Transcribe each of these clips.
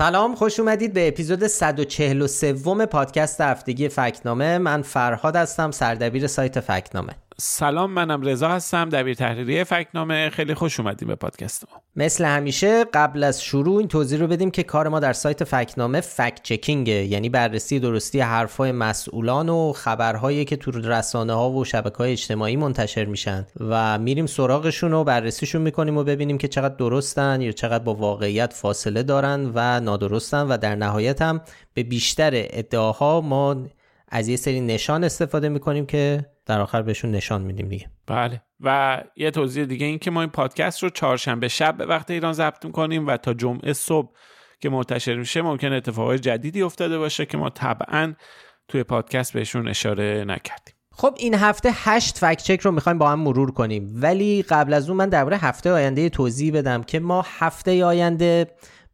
سلام خوش اومدید به اپیزود 143 پادکست هفتگی فکنامه. من فرهاد هستم سردبیر سایت فکنامه. سلام منم رضا هستم دبیر تحریری فکنامه. خیلی خوش اومدیم به پادکست ما. مثل همیشه قبل از شروع این توضیح رو بدیم که کار ما در سایت فکنامه فکت چکینگه یعنی بررسی درستی حرفای مسئولان و خبرهایی که تو رسانه ها و شبکه های اجتماعی منتشر میشن و میریم سراغشون و بررسیشون می‌کنیم و ببینیم که چقدر درستن یا چقدر با واقعیت فاصله دارن و نادرستن و در نهایت هم به بیشتر ادعاها ما از یه سری نشان استفاده می‌کنیم که در آخر بهشون نشان میدیم دیگه. بله. و یه توضیح دیگه این که ما این پادکست رو چهارشنبه شب به وقت ایران ضبط می‌کنیم و تا جمعه صبح که منتشر میشه ممکن اتفاقای جدیدی افتاده باشه که ما طبعا توی پادکست بهشون اشاره نکردیم. خب این هفته هشت فکت چک رو می‌خوایم با هم مرور کنیم. ولی قبل از اون من درباره هفته آینده توضیح بدم که ما هفته آینده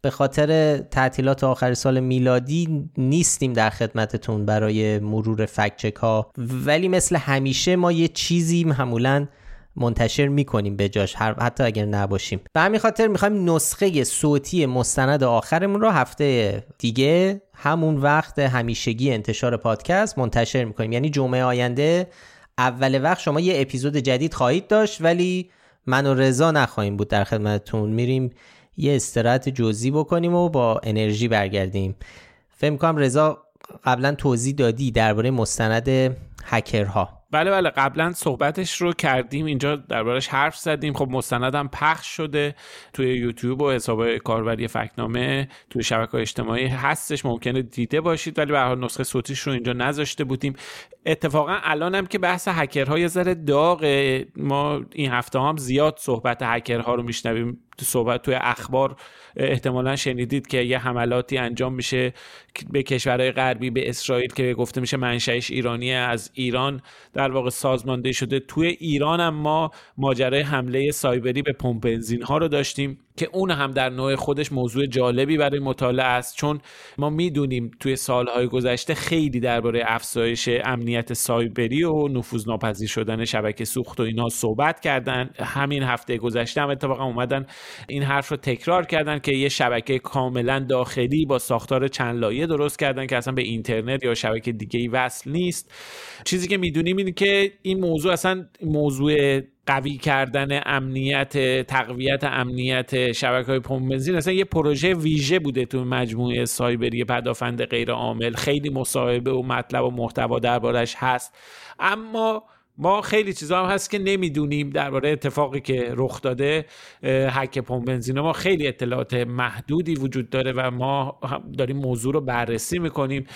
به خاطر تعطیلات آخر سال میلادی نیستیم در خدمتتون برای مرور فکچک ها. ولی مثل همیشه ما یه چیزی معمولا منتشر می‌کنیم به جاش حتی اگر نباشیم. به همین خاطر می‌خوایم نسخه صوتی مستند آخرمون رو هفته دیگه همون وقت همیشگی انتشار پادکست منتشر می‌کنیم. یعنی جمعه آینده اول وقت شما یه اپیزود جدید خواهید داشت ولی من و رضا نخواهیم بود در خدمتتون. میریم یه استراحت جزئی بکنیم و با انرژی برگردیم. فکر کنم رضا قبلا توضیح دادی درباره مستند هکرها. بله بله قبلا صحبتش رو کردیم اینجا دربارش حرف زدیم. خب مستندم پخش شده توی یوتیوب و حساب کاربری فکنامه توی شبکه اجتماعی هستش. ممکنه دیده باشید ولی به حال نسخه صوتیش رو اینجا نذاشته بودیم. اتفاقا الانم که بحث هکرها یه ذره داغه. ما این هفته هم زیاد صحبت هکرها رو میشنویم. تو صحبت توی اخبار احتمالا شنیدید که یه حملاتی انجام میشه به کشورهای غربی به اسرائیل که گفته میشه منشأش ایرانی از ایران در واقع سازمانده شده. توی ایران هم ما ماجرای حمله سایبری به پمپ بنزین ها رو داشتیم. که اون هم در نوع خودش موضوع جالبی برای مطالعه است. چون ما می‌دونیم توی سالهای گذشته خیلی درباره افزایش امنیت سایبری و نفوذناپذیر شدن شبکه سوخت و اینا صحبت کردن. همین هفته گذشته هم اتفاقا اومدن این حرف رو تکرار کردن که یه شبکه کاملا داخلی با ساختار چند لایه درست کردن که اصلا به اینترنت یا شبکه دیگه ای وصل نیست. چیزی که می‌دونیم اینه که این موضوع اصلا موضوع قوی کردن امنیت تقویت امنیت شبکه های پمپ بنزین اصلا یه پروژه ویژه بوده تو مجموعه سایبری پدافند غیر عامل خیلی مصاحبه و مطلب و محتوا دربارش هست. اما ما خیلی چیزا هم هست که نمی‌دونیم درباره اتفاقی که رخ داده حک پمپ بنزین. ما خیلی اطلاعات محدودی وجود داره و ما داریم موضوع رو بررسی می‌کنیم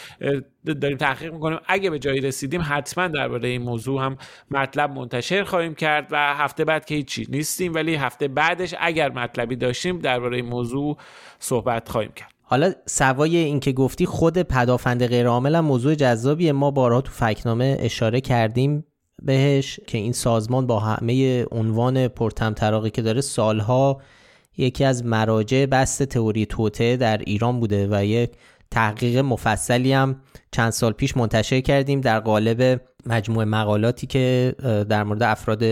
داریم تحقیق می‌کنیم. اگه به جایی رسیدیم حتما درباره این موضوع هم مطلب منتشر خواهیم کرد و هفته بعد که هیچی نیستیم ولی هفته بعدش اگر مطلبی داشتیم درباره این موضوع صحبت خواهیم کرد. حالا سوای اینکه گفتی خود پدافند غیرعامل هم موضوع جذابیه. ما بارها تو فکنامه اشاره کردیم. بهش که این سازمان با همه عنوان پرتمطراقی که داره سالها یکی از مراجع بست تئوری توته در ایران بوده و یک تحقیق مفصلی هم چند سال پیش منتشر کردیم در قالب مجموعه مقالاتی که در مورد افراد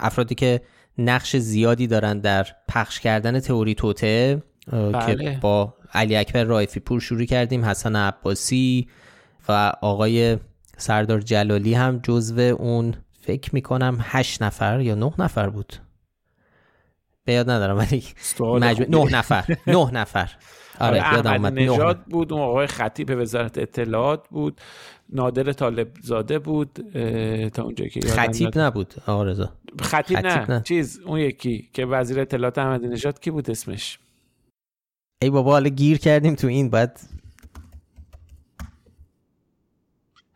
افرادی که نقش زیادی دارن در پخش کردن تئوری توته بله. که با علی اکبر رایفی پور شروع کردیم حسن عباسی و آقای سردار جلالی هم جزو اون فکر می‌کنم هشت نفر یا نه نفر بود. به یاد ندارم ولی نه نفر نه نفر. آره, آره، یادم اومد نجات بود اون آقای خطیب وزارت اطلاعات بود نادر طالب زاده بود تا اونجایی که خطیب نبود آقا رضا. خطیب, نه. نه. چیز اون یکی که وزیر اطلاعات احمدی نژاد کی بود اسمش؟ ای بابا حالا گیر کردیم تو این بعد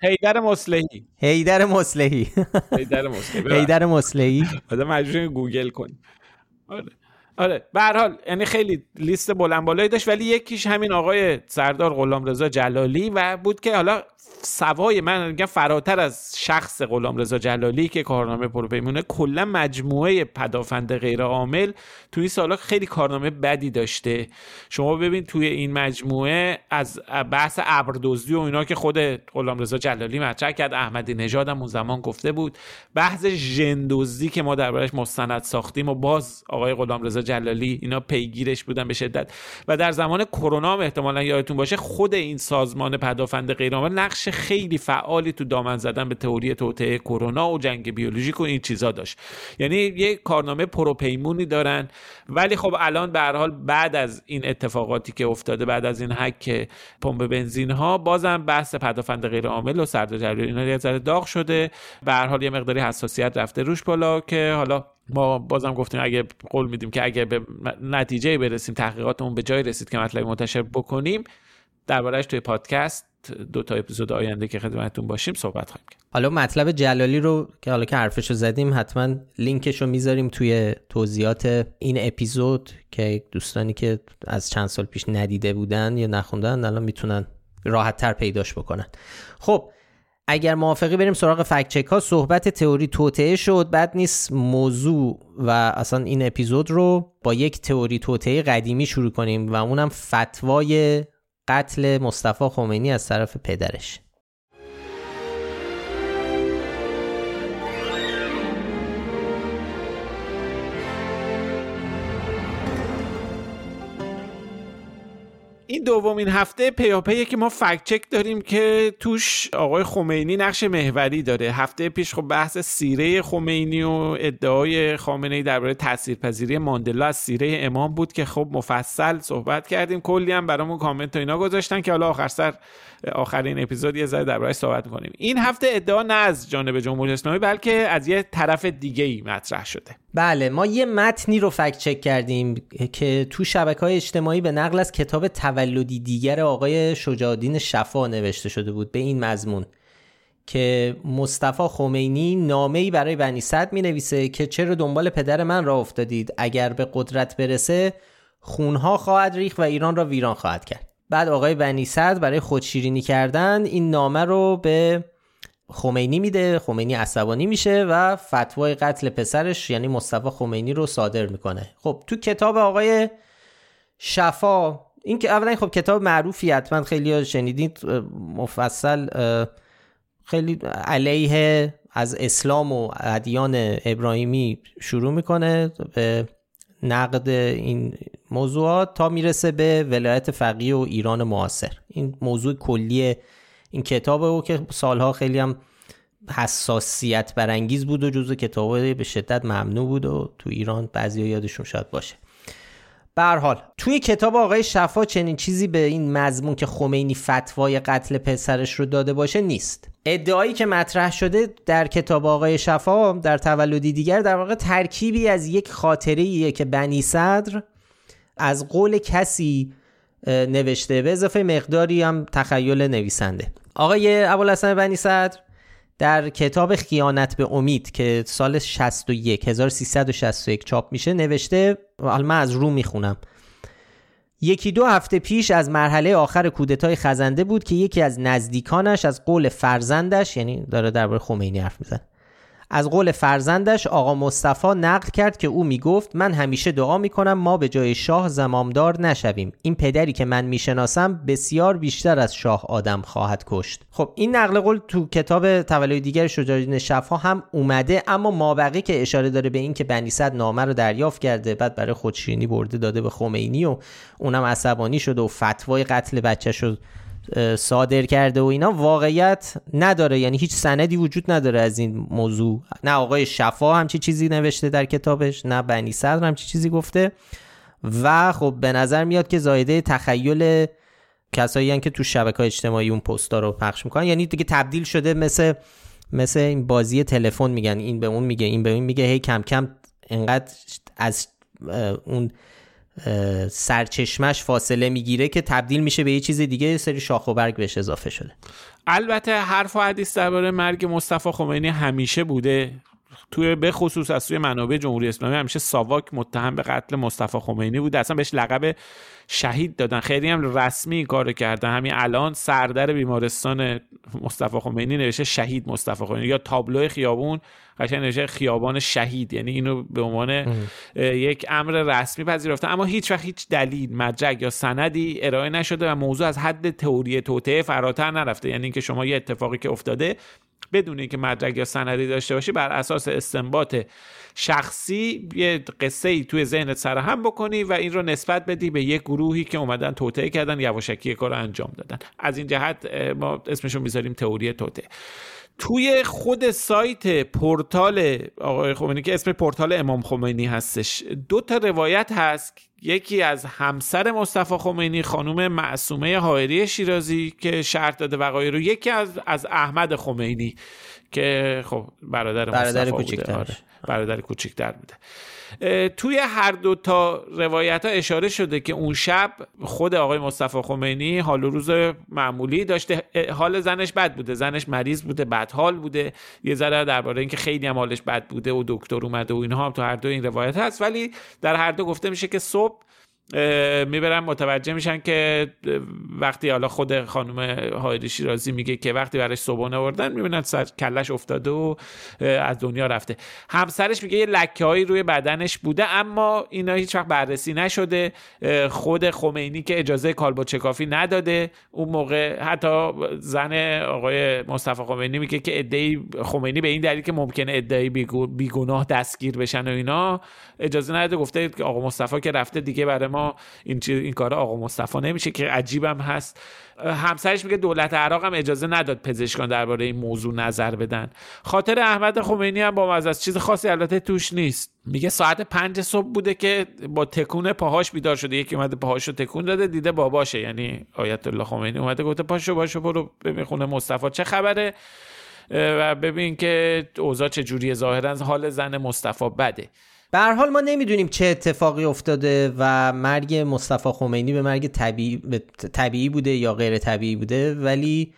هیدر مصلحی. هیدر مصلحی. هیدر مصلحی هیدر مصلحی. بعد مجبور گوگل کن آره. آره. به هر حال یعنی خیلی لیست بلند بالایی داشت ولی یکیش همین آقای سردار غلامرضا جلالی و بود که حالا سوای من میگم فراتر از شخص غلامرضا جلالی که کارنامه پروپیمونه کلا مجموعه پدافند غیر عامل توی سالا خیلی کارنامه بدی داشته. شما ببین توی این مجموعه از بحث ابردزدی و اینا که خود غلامرضا جلالی مطرح کرد احمدی نژاد هم اون زمان گفته بود. بحث ژندوزی که ما دربارش مستند ساختیم و باز آقای غلامرضا رضا جلالی اینا پیگیرش بودن به شدت. و در زمان کرونا احتمالا یادتون باشه خود این سازمان پدافند غیرعامل نقش خیلی فعالی تو دامن زدن به تئوری توطئه کرونا و جنگ بیولوژیک و این چیزا داشت. یعنی یه کارنامه پروپیمونی دارن ولی خب الان به هر حال بعد از این اتفاقاتی که افتاده بعد از این حک پمپ بنزین ها بازم بحث پدافند غیر عامل و سرد جریان اینا یه ذره داغ شده. به هر حال یه مقداری حساسیت رفته روش بالا که حالا ما بازم گفتیم اگه قول میدیم که اگه به نتیجه برسیم تحقیقاتمون به جای رسید که مطلبی منتشر بکنیم دربارهش توی پادکست دو تا اپیزود آینده که خدمتتون باشیم صحبت خواهیم کرد. حالا مطلب جلالی رو که حالا که حرفش رو زدیم حتما لینکش رو می‌ذاریم توی توضیحات این اپیزود که دوستانی که از چند سال پیش ندیده بودن یا نخوندن الان می‌تونن راحت تر پیداش بکنن. خب اگر موافقی بریم سراغ فکچک ها صحبت تئوری توطعه شد بعد نیست موضوع و اصلا این اپیزود رو با یک تئوری توطعه قدیمی شروع کنیم و اونم فتوای قتل مصطفی خمینی از طرف پدرش. این دومین هفته پیاپیه که ما فکت چک داریم که توش آقای خمینی نقش محوری داره. هفته پیش خب بحث سیره خمینی و ادعای خامنه ای درباره تاثیرپذیری ماندلا از سیره امام بود که خب مفصل صحبت کردیم. کلی هم برامون کامنت و اینا گذاشتن که حالا آخر سر آخرین اپیزود یه ذره دربارهش صحبت کنیم. این هفته ادعا نه از جانب جمهوری اسلامی بلکه از یه طرف دیگه ای مطرح شده. بله ما یه متنی رو فکت چک کردیم که تو شبکه های اجتماعی به نقل از کتاب تولدی دیگر آقای شجاعالدین شفا نوشته شده بود به این مضمون که مصطفی خمینی نامه ای برای بنی صد می نویسه که چرا دنبال پدر من را افتادید؟ اگر به قدرت برسه خونها خواهد ریخت و ایران را ویران خواهد کرد. بعد آقای بنی صد برای خودشیرینی کردن این نامه رو به خمینی میده خمینی عصبانی میشه و فتوای قتل پسرش یعنی مصطفی خمینی رو صادر می‌کنه. خب تو کتاب آقای شفا این که اولا خب کتاب معروفی حتما خیلی شنیدید مفصل خیلی علیه از اسلام و ادیان ابراهیمی شروع می‌کنه به نقد این موضوعات تا می‌رسه به ولایت فقیه و ایران معاصر. این موضوع کلی این کتابه و که سالها خیلی هم حساسیت برانگیز بود و جزو کتابه به شدت ممنوع بود و تو ایران بعضی یادشون شاید باشه. به حال توی کتاب آقای شفا چنین چیزی به این مضمون که خمینی فتوای قتل پسرش رو داده باشه نیست. ادعایی که مطرح شده در کتاب آقای شفا در تولدی دیگر در واقع ترکیبی از یک خاطره که بنی صدر از قول کسی نوشته. به اضافه مقداری هم تخیل نویسنده. آقای ابوالحسن بنی صدر در کتاب خیانت به امید که سال 61 1361 چاپ میشه نوشته حالا من از رو می‌خونم. یکی دو هفته پیش از مرحله آخر کودتای خزنده بود که یکی از نزدیکانش از قول فرزندش یعنی داره درباره خمینی حرف می‌زنه. از قول فرزندش آقا مصطفی نقل کرد که او می‌گفت من همیشه دعا می‌کنم ما به جای شاه زمامدار نشویم. این پدری که من می‌شناسم بسیار بیشتر از شاه آدم خواهد کشت. خب این نقل قول تو کتاب تولد دیگر شجاعالدین شفا هم اومده اما مابقی که اشاره داره به این که بنی صد نامه رو دریافت کرده بعد برای خودشیرینی برده داده به خمینی و اونم عصبانی شده و فتوای قتل بچه شد صادر کرده و اینا واقعیت نداره. یعنی هیچ سندی وجود نداره از این موضوع. نه آقای شفا همچی چیزی نوشته در کتابش نه بنی صدر همچی چیزی گفته. و خب به نظر میاد که زایده تخیل کسایی که تو شبکه اجتماعی اون پستا رو پخش می‌کنن. یعنی دیگه تبدیل شده مثل مثل این بازی تلفن میگن. این به اون میگه این به اون میگه. هی کم کم انقدر از اون سرچشمش فاصله می‌گیره که تبدیل میشه به یه چیز دیگه سری شاخ و برگ بهش اضافه شده. البته حرف و حدیث درباره مرگ مصطفی خمینی همیشه بوده. توی به خصوص از توی منابع جمهوری اسلامی همیشه ساواک متهم به قتل مصطفی خمینی بوده. اصلا بهش لقب شهید دادن. خیلی هم رسمی کار کردن. همین الان سردر بیمارستان مصطفی خمینی نوشته شهید مصطفی خمینی. یا تابلو خیابون. قشنگ نوشته خیابان شهید. یعنی اینو به عنوان یک امر رسمی پذیرفته. اما هیچ وقت هیچ دلیل مدرک یا سندی ارائه نشده و موضوع از حد تئوری توطئه فراتر نرفته. یعنی اینکه شما یه اتفاقی که افتاده بدون اینکه مدرک یا سندی داشته باشی بر اساس استنباط شخصی یه قصه ای توی ذهنت سرهم بکنی و این رو نسبت بدی به یک گروهی که اومدن توطعه کردن یواشکی کار انجام دادن. از این جهت ما اسمشو می‌ذاریم تئوری توطعه توی خود سایت پورتال آقای خمینی که اسم پورتال امام خمینی هستش دو تا روایت هست. یکی از همسر مصطفی خمینی خانم معصومه حائری شیرازی که شرط داده وقایع رو. یکی از از احمد خمینی که خب برادر, برادر مصطفی بوده آره. برادر کوچکتر بوده. توی هر دو تا روایت ها اشاره شده که اون شب خود آقای مصطفی خمینی حال و روز معمولی داشته. حال زنش بد بوده. زنش مریض بوده بد حال بوده. یه ذره درباره اینکه خیلی هم حالش بد بوده و دکتر اومده و اینها هم تو هر دو این روایت هست. ولی در هر دو گفته میشه که صبح می‌برن متوجه میشن که وقتی حالا خود خانم هایری شیرازی میگه که وقتی برای صبحانه آوردن می‌بینن سر کلش افتاده و از دنیا رفته. همسرش میگه یه لکه هایی روی بدنش بوده اما اینا هیچ وقت بررسی نشده. خود خمینی که اجازه کالبد چکافی نداده اون موقع حتی زن آقای مصطفی خمینی میگه که ادعی خمینی به این دلیل که ممکنه ادعی بیگناه دستگیر بشن و اینا اجازه نداده. گفته آقا مصطفی که رفته دیگه برای ما این این کار آقا مصطفی نمیشه که عجیبم هست. همسرش میگه دولت عراق هم اجازه نداد پزشکان درباره این موضوع نظر بدن. خاطر احمد خمینی هم با از چیز خاصی البته توش نیست. میگه ساعت پنج صبح بوده که با تکون پاهاش بیدار شده. یکی اومده پاهاش رو تکون داده دیده باباشه. یعنی آیت الله خمینی اومده گفته پاشو باشو برو ببین خونه مصطفی چه خبره. و ببین که اوضاع چه جوریه ظاهرا حال زن مصطفی بده. به هر حال ما نمی‌دونیم چه اتفاقی افتاده و مرگ مصطفی خمینی به مرگ طبیعی, طبیعی بوده یا غیر طبیعی بوده. ولی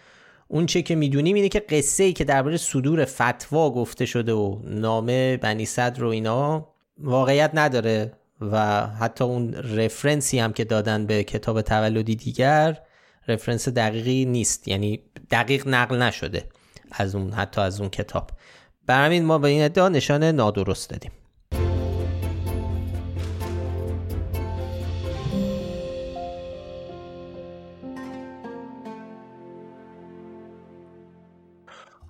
اون چه که می‌دونیم اینه که قصه ای که درباره صدور فتوا گفته شده و نامه بنی صدر و اینا واقعیت نداره و حتی اون رفرنسی هم که دادن به کتاب تولدی دیگر رفرنس دقیقی نیست. یعنی دقیق نقل نشده از اون حتی از اون کتاب. بر همین ما به این ادعا نشان نادرست دادیم.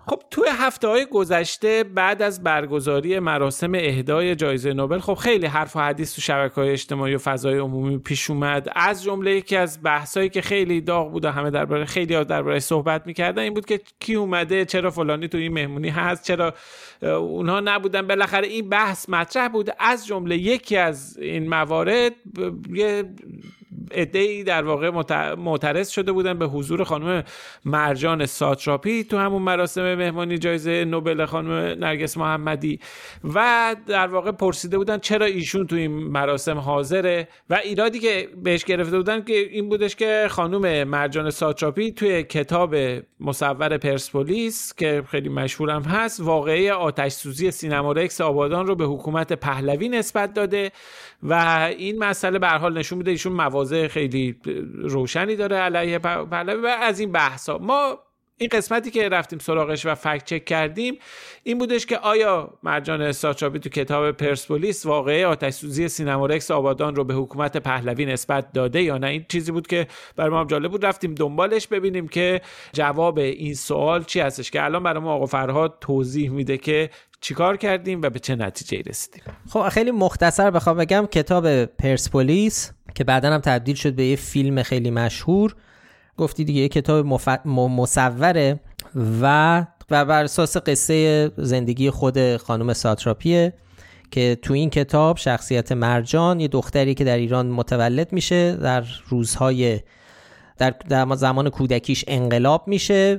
خب توی هفته های گذشته بعد از برگزاری مراسم اهدای جایزه نوبل خب خیلی حرف و حدیث تو شبکه های اجتماعی و فضای عمومی پیش اومد. از جمله یکی از بحثایی که خیلی داغ بود و همه درباره خیلی درباره صحبت می‌کردن این بود که کی اومده چرا فلانی تو این مهمونی هست چرا اونها نبودن. بالاخره این بحث مطرح بود. از جمله یکی از این موارد یه ای در واقع معترض شده بودن به حضور خانم مرجان ساتراپی تو همون مراسم مهمانی جایزه نوبل خانم نرگس محمدی و در واقع پرسیده بودن چرا ایشون تو این مراسم حاضره و ایرادی که بهش گرفته بودن که این بودش که خانم مرجان ساتراپی توی کتاب مصور پرسپولیس که خیلی مشهورم هست واقعه آتش سوزی سینما رکس آبادان رو به حکومت پهلوی نسبت داده و این مسئله به حال نشون میده ایشون مواضع خیلی روشنی داره علیه پهلوی و از این بحثا. ما این قسمتی که رفتیم سراغش و fact check کردیم این بودش که آیا مرجان ساتراپی تو کتاب پرسپولیس واقعه آتش سوزی سینما رکس آبادان رو به حکومت پهلوی نسبت داده یا نه؟ این چیزی بود که برای ما جالب بود. رفتیم دنبالش ببینیم که جواب این سوال چی هستش که الان برای ما آقا فرهاد توضیح میده که چیکار کردیم و به چه نتیجه رسیدیم. خب خیلی مختصر بخوام بگم کتاب پرسپولیس که بعدا هم تبدیل شد به یه فیلم خیلی مشهور گفتی دیگه یه کتاب مف... مصوره و و بر اساس قصه زندگی خود خانم ساتراپیه که تو این کتاب شخصیت مرجان یه دختری که در ایران متولد میشه در روزهای در, در زمان کودکیش انقلاب میشه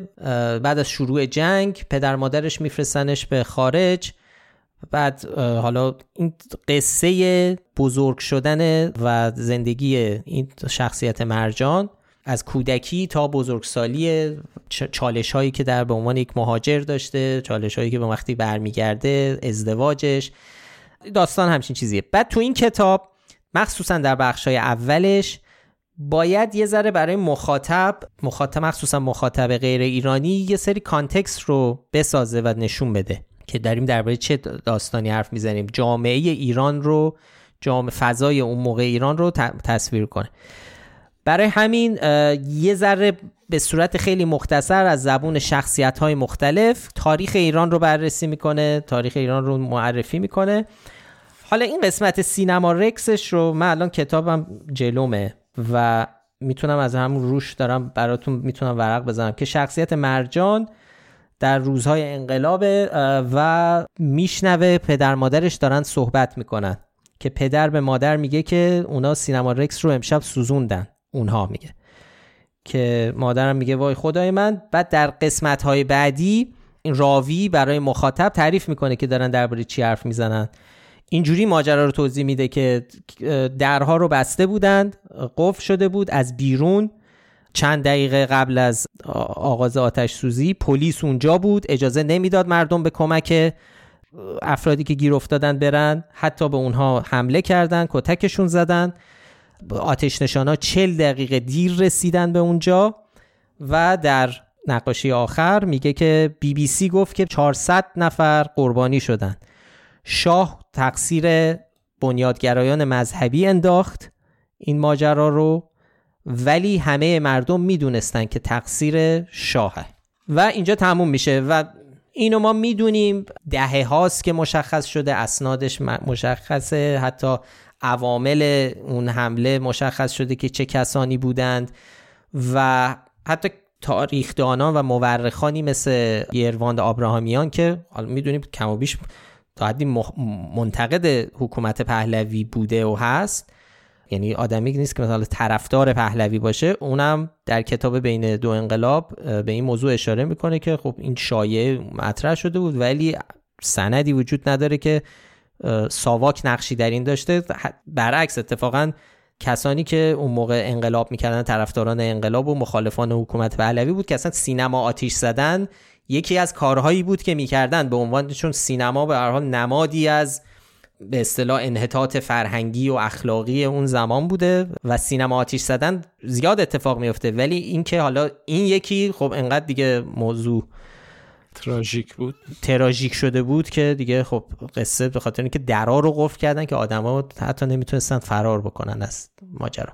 بعد از شروع جنگ پدر مادرش میفرستنش به خارج. بعد حالا این قصه بزرگ شدن و زندگی این شخصیت مرجان از کودکی تا بزرگسالی چالش هایی که در به عنوان یک مهاجر داشته چالش هایی که به وقتی برمیگرده ازدواجش داستان همچین چیزیه. بعد تو این کتاب مخصوصا در بخش های اولش باید یه ذره برای مخاطب مخاطب مخصوصا مخاطب غیر ایرانی یه سری کانتکست رو بسازه و نشون بده که داریم درباره چه داستانی حرف می‌زنیم. جامعه ایران رو جامعه فضای اون موقع ایران رو تصویر کنه. برای همین یه ذره به صورت خیلی مختصر از زبون شخصیت های مختلف تاریخ ایران رو بررسی می‌کنه تاریخ ایران رو معرفی می‌کنه. حالا این قسمت سینما رکسش رو من الان کتابم جلومه و می‌تونم از همون روش دارم براتون می‌تونم ورق بزنم که شخصیت مرجان در روزهای انقلاب و میشنوه پدر مادرش دارن صحبت می‌کنن که پدر به مادر میگه که اونا سینما رکس رو امشب سوزوندن. اونها میگه. که مادرم میگه وای خدای من. بعد در قسمت های بعدی این راوی برای مخاطب تعریف می‌کنه که دارن درباره چی حرف می‌زنن. اینجوری ماجرا رو توضیح میده که درها رو بسته بودند قفل شده بود. از بیرون چند دقیقه قبل از آغاز آتش سوزی پلیس اونجا بود. اجازه نمی‌داد مردم به کمک افرادی که گیر افتادن برن. حتی به اونها حمله کردن کتکشون زدن. آتش نشانا چل دقیقه دیر رسیدن به اونجا و در نقاشی آخر میگه که بی بی سی گفت که 400 نفر قربانی شدن. شاه تقصیر بنیادگرایان مذهبی انداخت این ماجرا رو ولی همه مردم می‌دونستن که تقصیر شاهه. و اینجا تموم میشه و اینو ما می‌دونیم دهه هاست که مشخص شده اسنادش مشخصه حتی عوامل اون حمله مشخص شده که چه کسانی بودند و حتی تاریخدانان و مورخانی مثل یرواند آبراهامیان که حالا می‌دونیم کم و بیش تا حدی منتقد حکومت پهلوی بوده و هست. یعنی آدمی نیست که مثلا طرفدار پهلوی باشه. اونم در کتاب بین دو انقلاب به این موضوع اشاره می‌کنه که خب این شایعه مطرح شده بود ولی سندی وجود نداره که ساواک نقشی در این داشته. برعکس اتفاقا کسانی که اون موقع انقلاب می‌کردن طرفداران انقلاب و مخالفان حکومت پهلوی بود که اصلا سینما آتیش زدن یکی از کارهایی بود که می‌کردن. به عنوان چون سینما به هر حال نمادی از به اصطلاح انحطاط فرهنگی و اخلاقی اون زمان بوده و سینما آتیش زدن زیاد اتفاق میفته ولی اینکه حالا این یکی خب انقدر دیگه موضوع تراژیک بود. تراژیک شده بود که دیگه خب قصه به خاطر اینکه درا رو قفل کردن که آدما حتی نمی‌تونستن فرار بکنن از ماجرا.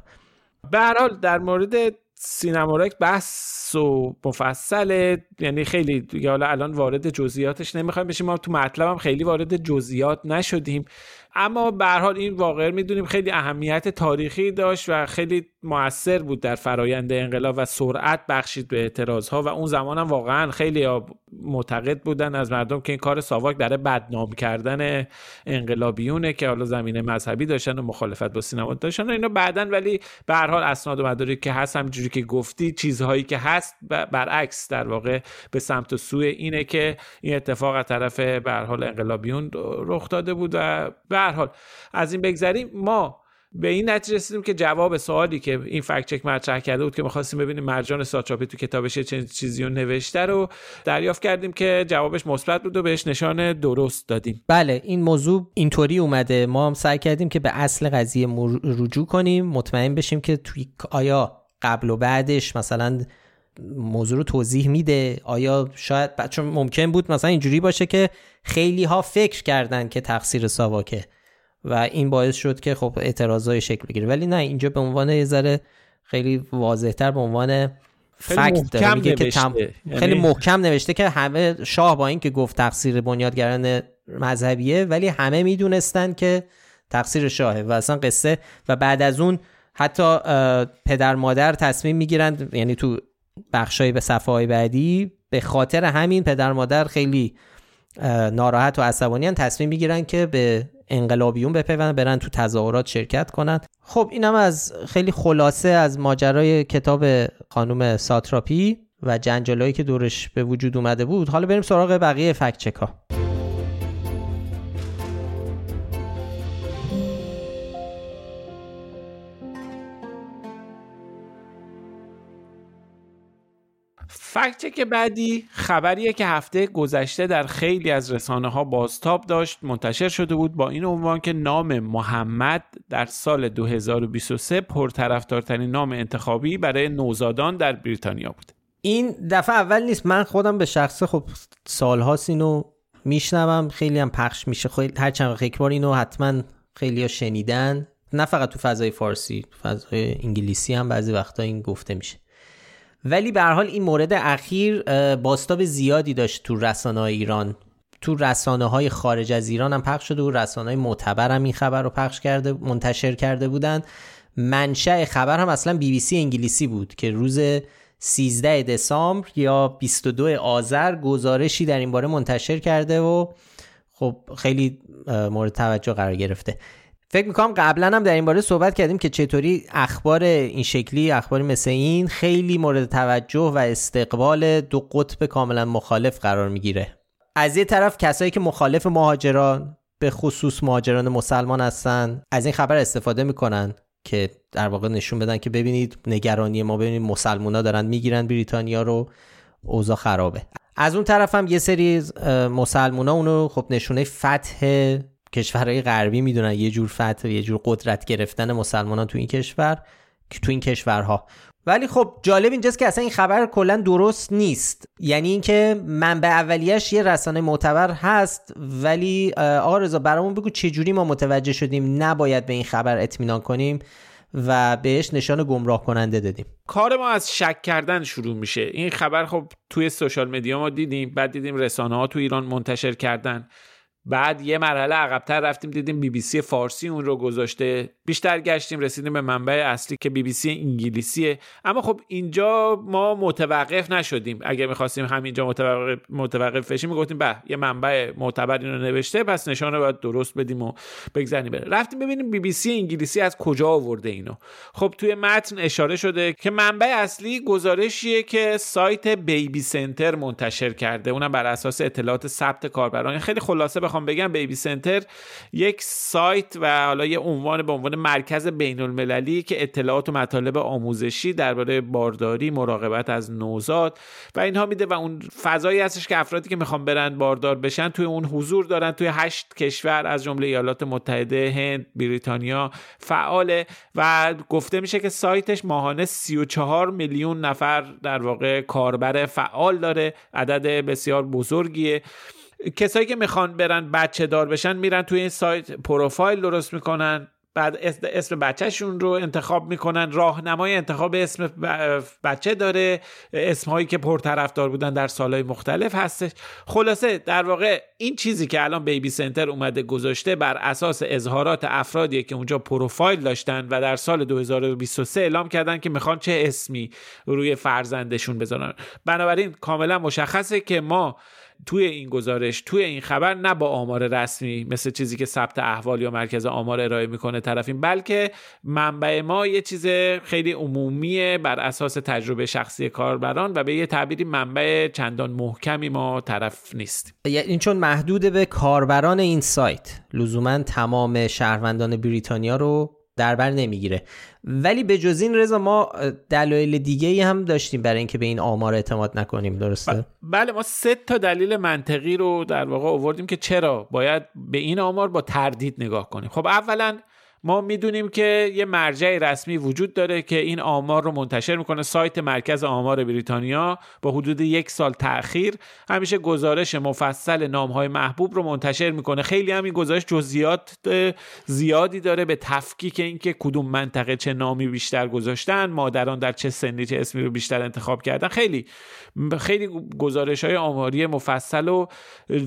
به حال در مورد سینمارک بحث و مفصله یعنی خیلی دیگه حالا الان وارد جزئیاتش نمی‌خوایم بشیم ما تو مطلبم خیلی وارد جزئیات نشدیم. اما به حال این واقع می‌دونیم خیلی اهمیت تاریخی داشت و خیلی موثر بود در فرایند انقلاب و سرعت بخشید به اعتراض ها و اون زمان هم واقعا خیلی معتقد بودن از مردم که این کار ساواک برای بدنام کردن انقلابیونه که حالا زمینه مذهبی داشتن و مخالفت با سینما داشتن و اینا بعدا ولی به هر حال اسناد و مدارکی که هست همجوری که گفتی چیزهایی که هست برعکس در واقع به سمت و سوی اینه که این اتفاق از طرف به حال انقلابیون رخ داده بود و به هر حال از این بگذریم. ما به این نتیجه رسیدیم که جواب سوالی که این فکت چک مطرح کرده بود که می‌خواستیم ببینیم مرجان ساتراپی تو کتابش چه چیزی رو نوشته رو دریافت کردیم که جوابش مثبت بود و بهش نشان درست دادیم. بله این موضوع اینطوری اومده. ما هم سعی کردیم که به اصل قضیه رجوع کنیم. مطمئن بشیم که توی آیا قبل و بعدش مثلا موضوع رو توضیح میده؟ آیا شاید چون ممکن بود مثلا اینجوری باشه که خیلی ها فکر کردن که تقصیر ساواکه. و این باعث شد که خب اعتراضای شکل بگیره. ولی نه اینجا به عنوان یه ذره خیلی واضحتر به عنوان فکت داره. میگه که تم... یعنی خیلی محکم نوشته که همه شاه با این که گفت تقصیر بنیادگران مذهبیه ولی همه می‌دونستن که تقصیر شاهه و اصلا قصه. و بعد از اون حتی پدر مادر تصمیم می‌گیرن یعنی تو بخشای به صفحه های بعدی به خاطر همین پدر مادر خیلی ناراحت و عصبانی تصمیم می‌گیرن که به انقلابیون بپیوندن برن تو تظاهرات شرکت کنن. خب اینم از خیلی خلاصه از ماجرای کتاب خانم ساتراپی و جنجالایی که دورش به وجود اومده بود. حالا بریم سراغ بقیه فکت چکا فکت که بعدی خبریه که هفته گذشته در خیلی از رسانه ها بازتاب داشت منتشر شده بود با این عنوان که نام محمد در سال 2023 پرطرفدارترین نام انتخابی برای نوزادان در بریتانیا بود. این دفعه اول نیست. من خودم به شخصه خب سالهاست اینو میشنوم. خیلی هم پخش میشه. خیلی هر چند یک بار اینو حتما خیلی ها شنیدن. نه فقط تو فضای فارسی تو فضای انگلیسی هم بعضی وقتا این گفته میشه. ولی به حال این مورد اخیر باستاب زیادی داشت تو رسانه ایران. تو رسانه های خارج از ایران هم پخش شده و رسانه های معتبر هم این خبر رو پخش کرده منتشر کرده بودن. منشأ خبر هم اصلا بی بی سی انگلیسی بود که روز 13 دسامبر یا 22 آذر گزارشی در این باره منتشر کرده و خب خیلی مورد توجه قرار گرفته. فکر می‌کنم قبلا هم در این باره صحبت کردیم که چطوری اخبار این شکلی اخبار مثل این خیلی مورد توجه و استقبال دو قطب کاملا مخالف قرار می‌گیره. از یه طرف کسایی که مخالف مهاجران به خصوص مهاجران مسلمان هستن از این خبر استفاده می‌کنن که در واقع نشون بدن که ببینید نگرانی ما ببینید مسلمونا دارن می‌گیرن بریتانیا رو اوضاع خرابه. از اون طرف هم یه سری مسلمونا اونو خب نشونه فتح کشورهای غربی می‌دونن یه جور فتح یه جور قدرت گرفتن مسلمانان تو این کشور تو این کشورها. ولی خب جالب اینجاست که اصلا این خبر کلا درست نیست. یعنی اینکه منبع اولیش یه رسانه معتبر هست ولی آقا رضا برامون بگو چجوری ما متوجه شدیم نباید به این خبر اطمینان کنیم و بهش نشان گمراه کننده دادیم. کار ما از شک کردن شروع میشه. این خبر خب توی سوشال مدیا ما دیدیم بعد دیدیم رسانه ها تو ایران منتشر کردن. بعد یه مرحله عقبتر رفتیم دیدیم بی بی سی فارسی اون رو گذاشته. بیشتر گشتیم رسیدیم به منبع اصلی که بی بی سی انگلیسیه. اما خب اینجا ما متوقف نشدیم. اگر می‌خواستیم همینجا متوقف, متوقف بشیم می‌گفتیم به یه منبع معتبر اینو نوشته پس نشانه باید درست بدیم و بگذاریم بره رفتیم ببینیم بی بی سی انگلیسی از کجا آورده اینو. خب توی متن اشاره شده که منبع اصلی گزارشیه که سایت بیبی سنتر منتشر کرده. اونم بر اساس اطلاعات ثبت کاربران. خیلی خلاصه بخوام بگم بیبی سنتر یک سایت و حالا یه عنوان به عنوان مرکز بین المللی که اطلاعات و مطالب آموزشی درباره بارداری مراقبت از نوزاد و اینها میده و اون فضایی هستش که افرادی که می‌خوان برن باردار بشن توی اون حضور دارن توی هشت کشور از جمله ایالات متحده هند بریتانیا فعاله و گفته میشه که سایتش ماهانه 34 میلیون نفر در واقع کاربر فعال داره عدد بسیار بزرگیه. کسایی که می‌خوان برن بچه دار بشن میرن توی این سایت پروفایل درست می‌کنن. بعد اسم بچهشون رو انتخاب می‌کنن. راهنمای انتخاب اسم بچه داره. اسمهایی که پرطرفدار بودن در سالهای مختلف هستش. خلاصه در واقع این چیزی که الان بیبی سنتر اومده گذاشته بر اساس اظهارات افرادی که اونجا پروفایل داشتن و در سال 2023 اعلام کردن که می‌خوان چه اسمی روی فرزندشون بذارن. بنابراین کاملا مشخصه که ما توی این گزارش توی این خبر نه با آمار رسمی مثل چیزی که ثبت احوال یا مرکز آمار ارائه می‌کنه طرفیم بلکه منبع ما یه چیز خیلی عمومیه بر اساس تجربه شخصی کاربران و به یه تعبیری منبع چندان محکمی ما طرف نیست. این چون محدود به کاربران این سایت. لزوما تمام شهروندان بریتانیا رو در بر نمی‌گیره. ولی به جز این رضا ما دلایل دیگه ای هم داشتیم برای اینکه به این آمار اعتماد نکنیم درسته؟ بله ما سه تا دلیل منطقی رو در واقع آوردیم که چرا باید به این آمار با تردید نگاه کنیم. خب اولا ما می‌دونیم که یه مرجع رسمی وجود داره که این آمار رو منتشر می‌کنه. سایت مرکز آمار بریتانیا با حدود یک سال تاخیر همیشه گزارش مفصل نامهای محبوب رو منتشر می‌کنه. خیلی هم این گزارش جزئیات زیادی داره به تفکیک اینکه کدوم منطقه چه نامی بیشتر گذاشتن مادران در چه سنی چه اسمی رو بیشتر انتخاب کردن. خیلی خیلی گزارش های آماری مفصل و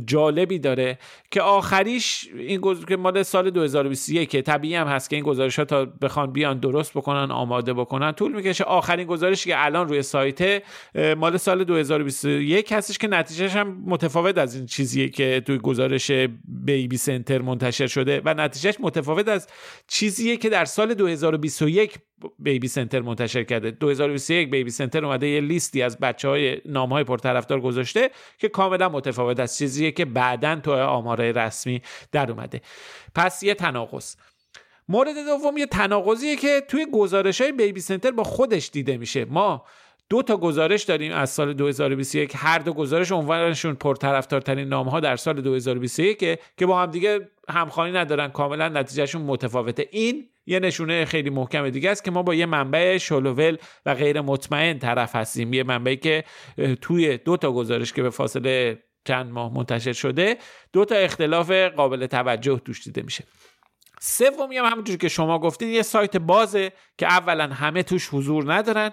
جالبی داره. که آخریش این گزارش که مال سال 2021 طبیعی هم هست که این گزارش ها تا بخوان بیان درست بکنن آماده بکنن. طول می‌کشه. آخرین گزارشی که الان روی سایت مال سال 2021 هستش که نتیجهش هم متفاوت از این چیزیه که توی گزارش بیبی سنتر منتشر شده و نتیجهش متفاوت از چیزیه که در سال 2021 بیبی سنتر منتشر کرده. 2021 بیبی سنتر اومده یه لیستی از بچه های نام های پرطرفدار گذاشته که کاملا متفاوت از چیزیه که بعدا تو آمارای رسمی در اومده. پس یه تناقض. مورد دوم یه تناقضیه که توی گزارش های بیبی سنتر با خودش دیده میشه. ما دو تا گزارش داریم از سال 2021 هر دو گزارش عنوانشون پرطرفدارترین نام ها در سال 2021 که با هم دیگه همخوانی ندارن. کاملا نتیجهشون متفاوته. این یه نشونه خیلی محکم دیگه است که ما با یه منبع شلوول و غیر مطمئن طرف هستیم. یه منبعی که توی دو تا گزارش که به فاصله چند ماه منتشر شده دو تا اختلاف قابل توجه توش دیده میشه. سومی هم همونجور که شما گفتین یه سایت بازه که اولا همه توش حضور ندارن.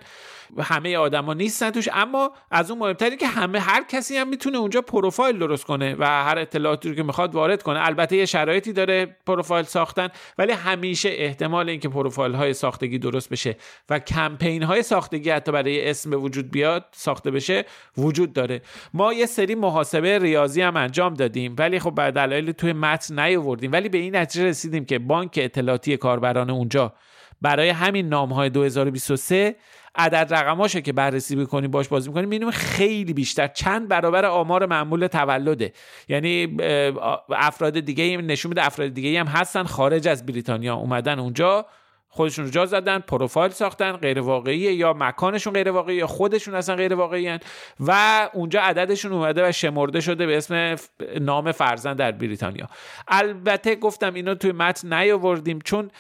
همه آدما نیستن توش اما از اون مهمتری که همه هر کسی هم می‌تونه اونجا پروفایل درست کنه و هر اطلاعاتی رو که می‌خواد وارد کنه. البته یه شرایطی داره پروفایل ساختن ولی همیشه احتمال اینکه پروفایل های ساختگی درست بشه و کمپین های ساختگی حتی برای اسم به وجود بیاد ساخته بشه وجود داره. ما یه سری محاسبه ریاضی هم انجام دادیم ولی خب بعد دلایل توی متن نیاوردیم. ولی به این نتیجه رسیدیم که بانک اطلاعاتی کاربران اونجا برای همین نام های 2023 عدد رقماشه که بررسی می‌کنی باش بازی می‌کنی می‌بینیم خیلی بیشتر. چند برابر آمار معمول تولده. یعنی افراد دیگه نشون میده افراد دیگه هم هستن خارج از بریتانیا اومدن اونجا خودشون رو جا زدن پروفایل ساختن غیر واقعیه یا مکانشون غیر واقعی یا خودشون اصلا غیر واقعی و اونجا عددشون اومده و شمرده شده به اسم نام فرزند در بریتانیا. البته گفتم اینو توی متن نیاوردیم چون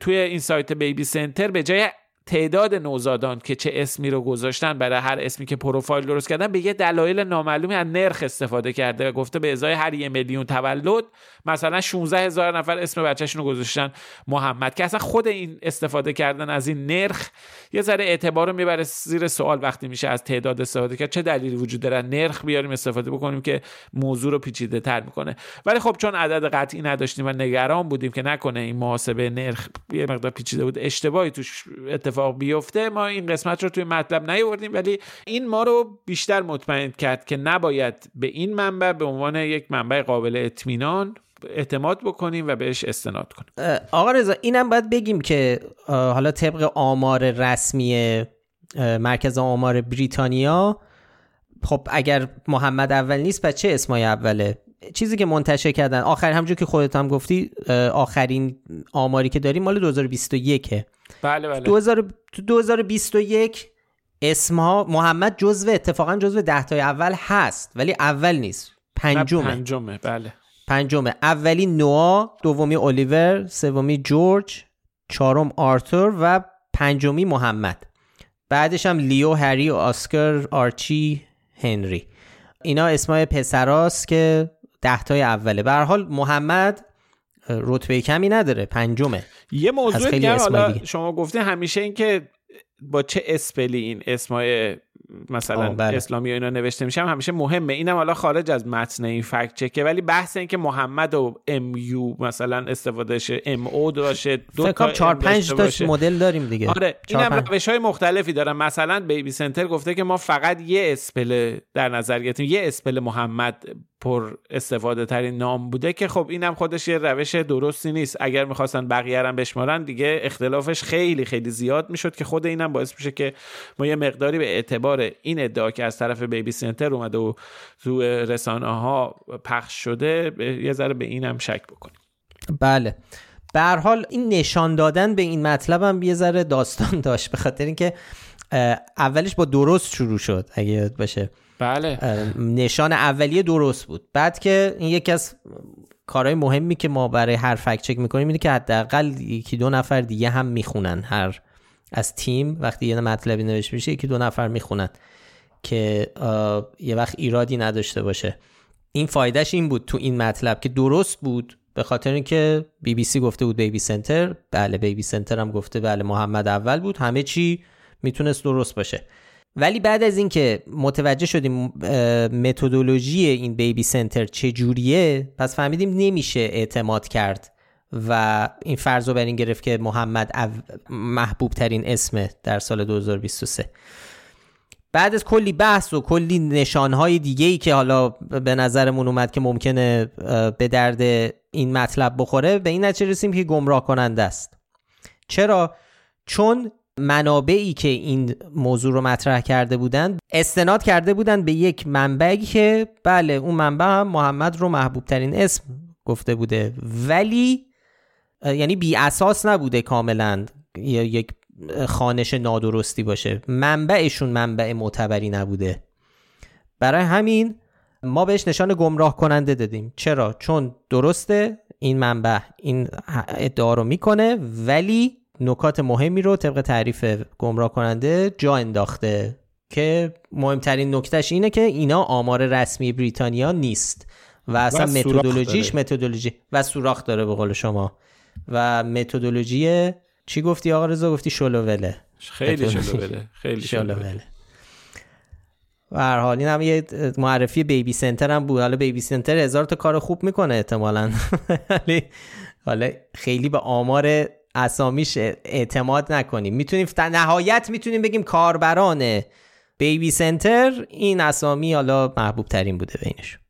توی این سایت بیبی سنتر به جای تعداد نوزادان که چه اسمی رو گذاشتن برای هر اسمی که پروفایل درست کردن به یه دلایل نامعلومی از نرخ استفاده کرده و گفته به ازای هر یه میلیون تولد مثلا 16 هزار نفر اسم بچهشون رو گذاشتن محمد که اصلا خود این استفاده کردن از این نرخ یه ذره اعتبار رو می‌بره زیر سوال وقتی میشه از تعداد استفاده کرد. چه دلیلی وجود داره؟ نرخ بیاریم استفاده بکنیم که موضوع رو پیچیده تر می‌کنه ولی خب چون عدد قطعی نداشتیم و نگران بودیم که نکنه این محاسبه نرخ یه مقدار پیچیده بود اشتباهی توش بیفته ما این قسمت رو توی مطلب نیاوردیم ولی این ما رو بیشتر مطمئن کرد که نباید به این منبع به عنوان یک منبع قابل اطمینان اعتماد بکنیم و بهش استناد کنیم. آقا رضا اینم باید بگیم که حالا طبق آمار رسمی مرکز آمار بریتانیا خب اگر محمد اول نیست پس چه اسمای اوله؟ چیزی که منتشر کردن. آخر همجور که خودت هم گفتی آخرین آماری که داریم مال 2021 بله بله. 2021 اسمها محمد جزو اتفاقا جزو ده تای اول هست ولی اول نیست. پنجمه. پنجمه بله. پنجمه. اولی نوا دومی الیور سومی جورج چهارم آرتور و پنجمی محمد. بعدش هم لیو هری آسکر آرچی هنری. اینا اسمای پسراست که دهتای اوله. به حال محمد رتبه کمی نداره پنجمه. یه موضوع دیگه حالا شما گفته همیشه اینکه با چه spelling این اسمای مثلا بله. اسلامی و اینا نوشته میشه همیشه مهمه. اینم حالا خارج از متن این fact check ه. ولی بحث این که محمد و M U مثلا استفاده شه M O باشه دو تا 4 5 تا مدل داریم دیگه. آره اینم روش های مختلفی دارن. مثلا بیبی سنتر گفته که ما فقط یه اسپل در نظر گرفتیم یه اسپل محمد پر استفاده ترین نام بوده که خب اینم خودش یه روش درستی نیست. اگر می‌خواستن بقیه رو بشمارن دیگه اختلافش خیلی خیلی زیاد می‌شد که خود اینم باعث میشه که ما یه مقداری به اعتبار این ادعا که از طرف بیبی سنتر اومده و تو رسانه ها پخش شده یه ذره به اینم شک بکنیم. بله. به حال این نشان دادن به این مطلب هم یه ذره داستان داشت به خاطر اینکه اولش با درست شروع شد اگه یاد باشه. بله. نشان اولیه درست بود. بعد که این یکی از کارهای مهمی که ما برای هر فکت چک می‌کنیم اینه که حداقل یکی دو نفر دیگه هم می‌خونن هر از تیم. وقتی یه مطلبی نوشته میشه یکی دو نفر می‌خونن که یه وقت ایرادی نداشته باشه. این فایدهش این بود تو این مطلب که درست بود به خاطر اینکه بی بی سی گفته بود بیبی سنتر. بله بیبی سنتر هم گفته بله محمد اول بود. همه چی می‌تونست درست باشه. ولی بعد از اینکه متوجه شدیم متدولوژی این بیبی سنتر چجوریه پس فهمیدیم نمیشه اعتماد کرد و این فرض رو بر این گرفت که محمد محبوب ترین اسم در سال 2023 بعد از کلی بحث و کلی نشانهای دیگه ای که حالا به نظرمون اومد که ممکنه به درد این مطلب بخوره به این نتیجه رسیم که گمراه کننده است. چرا؟ چون منابعی که این موضوع رو مطرح کرده بودند استناد کرده بودند به یک منبعی که بله اون منبع هم محمد رو محبوب ترین اسم گفته بوده. ولی یعنی بی اساس نبوده کاملا یک خانش نادرستی باشه. منبعشون منبع معتبری نبوده. برای همین ما بهش نشان گمراه کننده دادیم. چرا؟ چون درسته این منبع این ادعا رو می‌کنه ولی نکات مهمی رو طبق تعریف گمراه کننده جا انداخته که مهمترین نکتهش اینه که اینا آمار رسمی بریتانیا نیست و اصلا متدولوژیش متدولوژی و سوراخ داره به قول شما. و متدولوژی چی گفتی آقا رضا؟ گفتی شلووله. خیلی شلووله خیلی شلووله. و هر حال این هم یه معرفی بیبی سنتر هم بود. حالا بیبی سنتر هزار تا کار خوب می‌کنه احتمالا. حالا خیلی به آمار اسامیش اعتماد نکنیم. می‌تونیم نهایت می‌تونیم بگیم کاربران بیبی سنتر این اسامی حالا محبوب ترین بوده بینشون.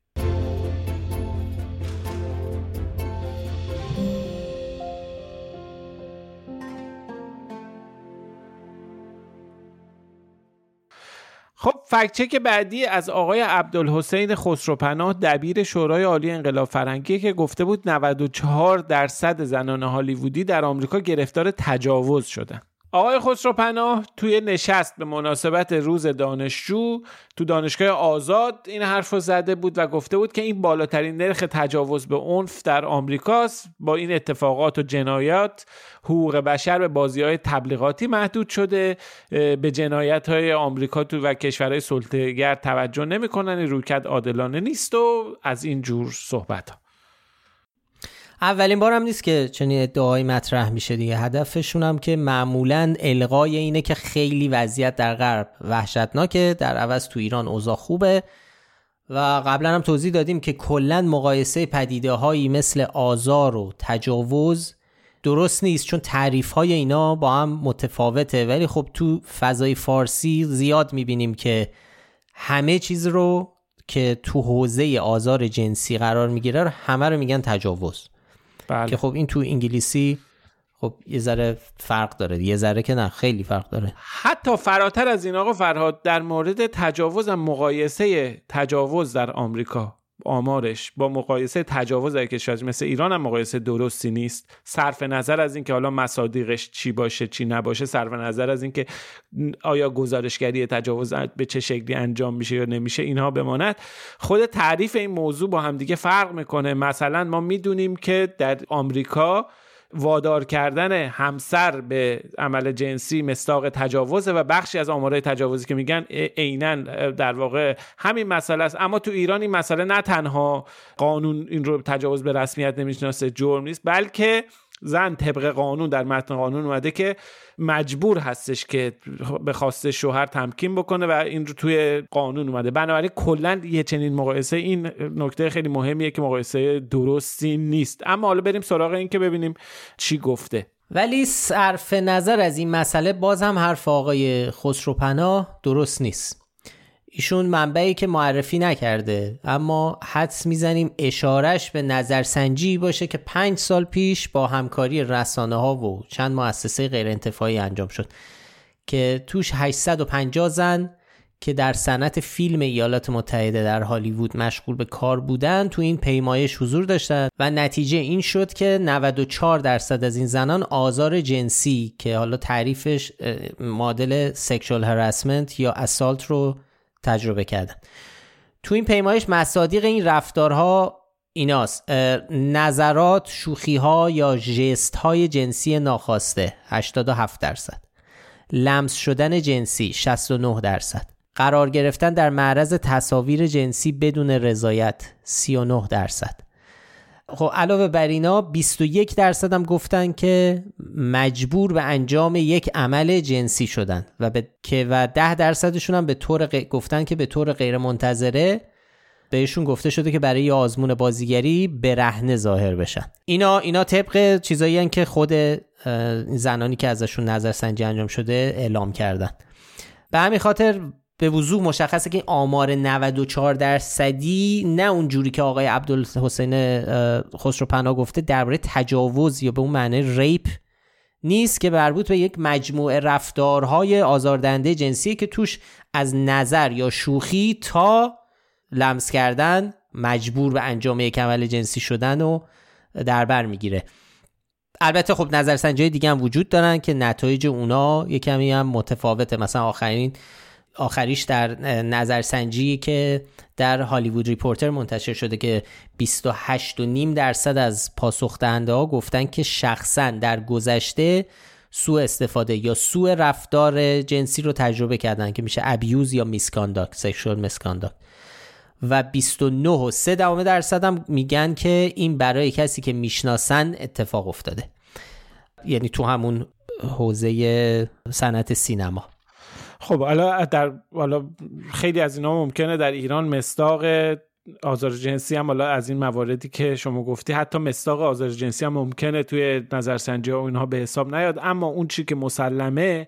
خب فکچک بعدی از آقای عبدالحسین خسروپناه دبیر شورای عالی انقلاب فرنگی که گفته بود 94 درصد زنان هالیوودی در آمریکا گرفتار تجاوز شدن. آقای خسرو پناه توی نشست به مناسبت روز دانشجو تو دانشگاه آزاد این حرف رو زده بود و گفته بود که این بالاترین نرخ تجاوز به عنف در آمریکاست. با این اتفاقات و جنایات حقوق بشر به بازی های تبلیغاتی محدود شده. به جنایت های آمریکا تو و کشورهای سلطه‌گر توجه نمی‌کنن. روکت عادلانه نیست و از این جور صحبت ها اولین بارم نیست که چنین ادعایی مطرح میشه دیگه. هدفشون هم که معمولا القای اینه که خیلی وضعیت در غرب وحشتناکه در عوض تو ایران اوضاع خوبه و قبلا هم توضیح دادیم که کلا مقایسه پدیده هایی مثل آزار و تجاوز درست نیست چون تعریف های اینا با هم متفاوته. ولی خب تو فضای فارسی زیاد می‌بینیم که همه چیز رو که تو حوزه آزار جنسی قرار می‌گیره همه رو میگن تجاوز. بله. که خب این تو انگلیسی خب یه ذره فرق داره. یه ذره که نه خیلی فرق داره. حتی فراتر از این آقا فرهاد در مورد تجاوز مقایسه تجاوز در آمریکا. آمارش با مقایسه تجاوز در کشور مثل ایران هم مقایسه درستی نیست. صرف نظر از اینکه حالا مصادیقش چی باشه چی نباشه صرف نظر از اینکه آیا گزارشگری تجاوز به چه شکلی انجام میشه یا نمیشه اینها بماند. خود تعریف این موضوع با همدیگه فرق می‌کنه. مثلا ما می‌دونیم که در آمریکا وادار کردن همسر به عمل جنسی مستاق تجاوزه و بخشی از آمارهای تجاوزی که میگن عینا در واقع همین مسئله است. اما تو ایران این مسئله نه تنها قانون این رو تجاوز به رسمیت نمی‌شناسه جرم نیست بلکه زن طبق قانون در متن قانون اومده که مجبور هستش که به خواسته شوهر تمکین بکنه و این رو توی قانون اومده. بنابراین کلا یه چنین مقایسه این نکته خیلی مهمیه که مقایسه درستی نیست. اما حالا بریم سراغ این که ببینیم چی گفته. ولی صرف نظر از این مسئله باز هم حرف آقای خسروپناه درست نیست. ایشون منبعی که معرفی نکرده اما حدس می‌زنیم اشارش به نظرسنجی باشه که پنج سال پیش با همکاری رسانه ها و چند مؤسسه غیر انتفاعی انجام شد که توش 850 زن که در صنعت فیلم ایالات متحده در هالیوود مشغول به کار بودن تو این پیمایش حضور داشتند و نتیجه این شد که 94 درصد از این زنان آزار جنسی که حالا تعریفش مدل سکشوال هراسمنت یا اسالت رو تجربه کردن. تو این پیمایش مصادیق این رفتارها ایناست. نظرات شوخی ها یا جست های جنسی ناخواسته 87 درصد. لمس شدن جنسی 69 درصد. قرار گرفتن در معرض تصاویر جنسی بدون رضایت 39 درصد. خب علاوه بر اینا 21 درصد هم گفتن که مجبور به انجام یک عمل جنسی شدن و به که و 10 درصدشون هم به طور گفتن که به طور غیر منتظره بهشون گفته شده که برای آزمون بازیگری برهنه ظاهر بشن. اینا اینا طبق چیزایی که خود زنانی که ازشون نظرسنجی انجام شده اعلام کردن. به همین خاطر به وضوح مشخصه که آمار 94 درصدی نه اونجوری که آقای عبدالحسین خسرو گفته درباره تجاوز یا به اون معنی ریپ نیست که مربوط به یک مجموعه رفتارهای آزاردهنده جنسی که توش از نظر یا شوخی تا لمس کردن مجبور به انجام یک عمل جنسی شدن و در بر می‌گیره. البته خب نظرسنجی دیگه هم وجود دارن که نتایج اونا یه کمی هم متفاوته. مثلا آخرین آخریش در نظرسنجی که در هالیوود ریپورتر منتشر شده که 28 و نیم درصد از پاسخ ها گفتن که شخصا در گذشته سوء استفاده یا سوء رفتار جنسی رو تجربه کردن که میشه abuse یا misconduct sexual misconduct و 29 و 3 درصد هم میگن که این برای کسی که می‌شناسن اتفاق افتاده. یعنی تو همون حوزه صنعت سینما. خب حالا در حالا خیلی از اینا ممکنه در ایران مستاق آزار جنسی هم حالا از این مواردی که شما گفتی حتی مستاق آزار جنسی هم ممکنه توی نظرسنجی ها و اینها به حساب نیاد. اما اون چی که مسلمه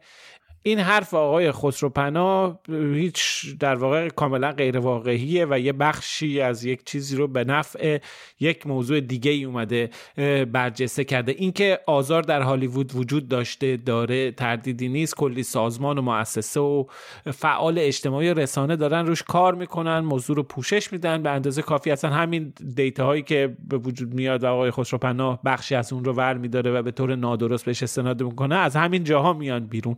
این حرف آقای خسروپنا هیچ در واقع کاملا غیر واقعیه و یه بخشی از یک چیزی رو به نفع یک موضوع دیگه ای اومده برجسته کرده. اینکه آزار در هالیوود وجود داشته داره تردیدی نیست کلی سازمان و مؤسسه و فعال اجتماعی رسانه دارن روش کار می‌کنن موضوع رو پوشش میدن به اندازه کافی اصلا همین دیتا هایی که به وجود میاد و آقای خسروپنا بخشی از اون رو ور میداره و به طور نادرست بهش استناد می‌کنه از همین جاها میان بیرون.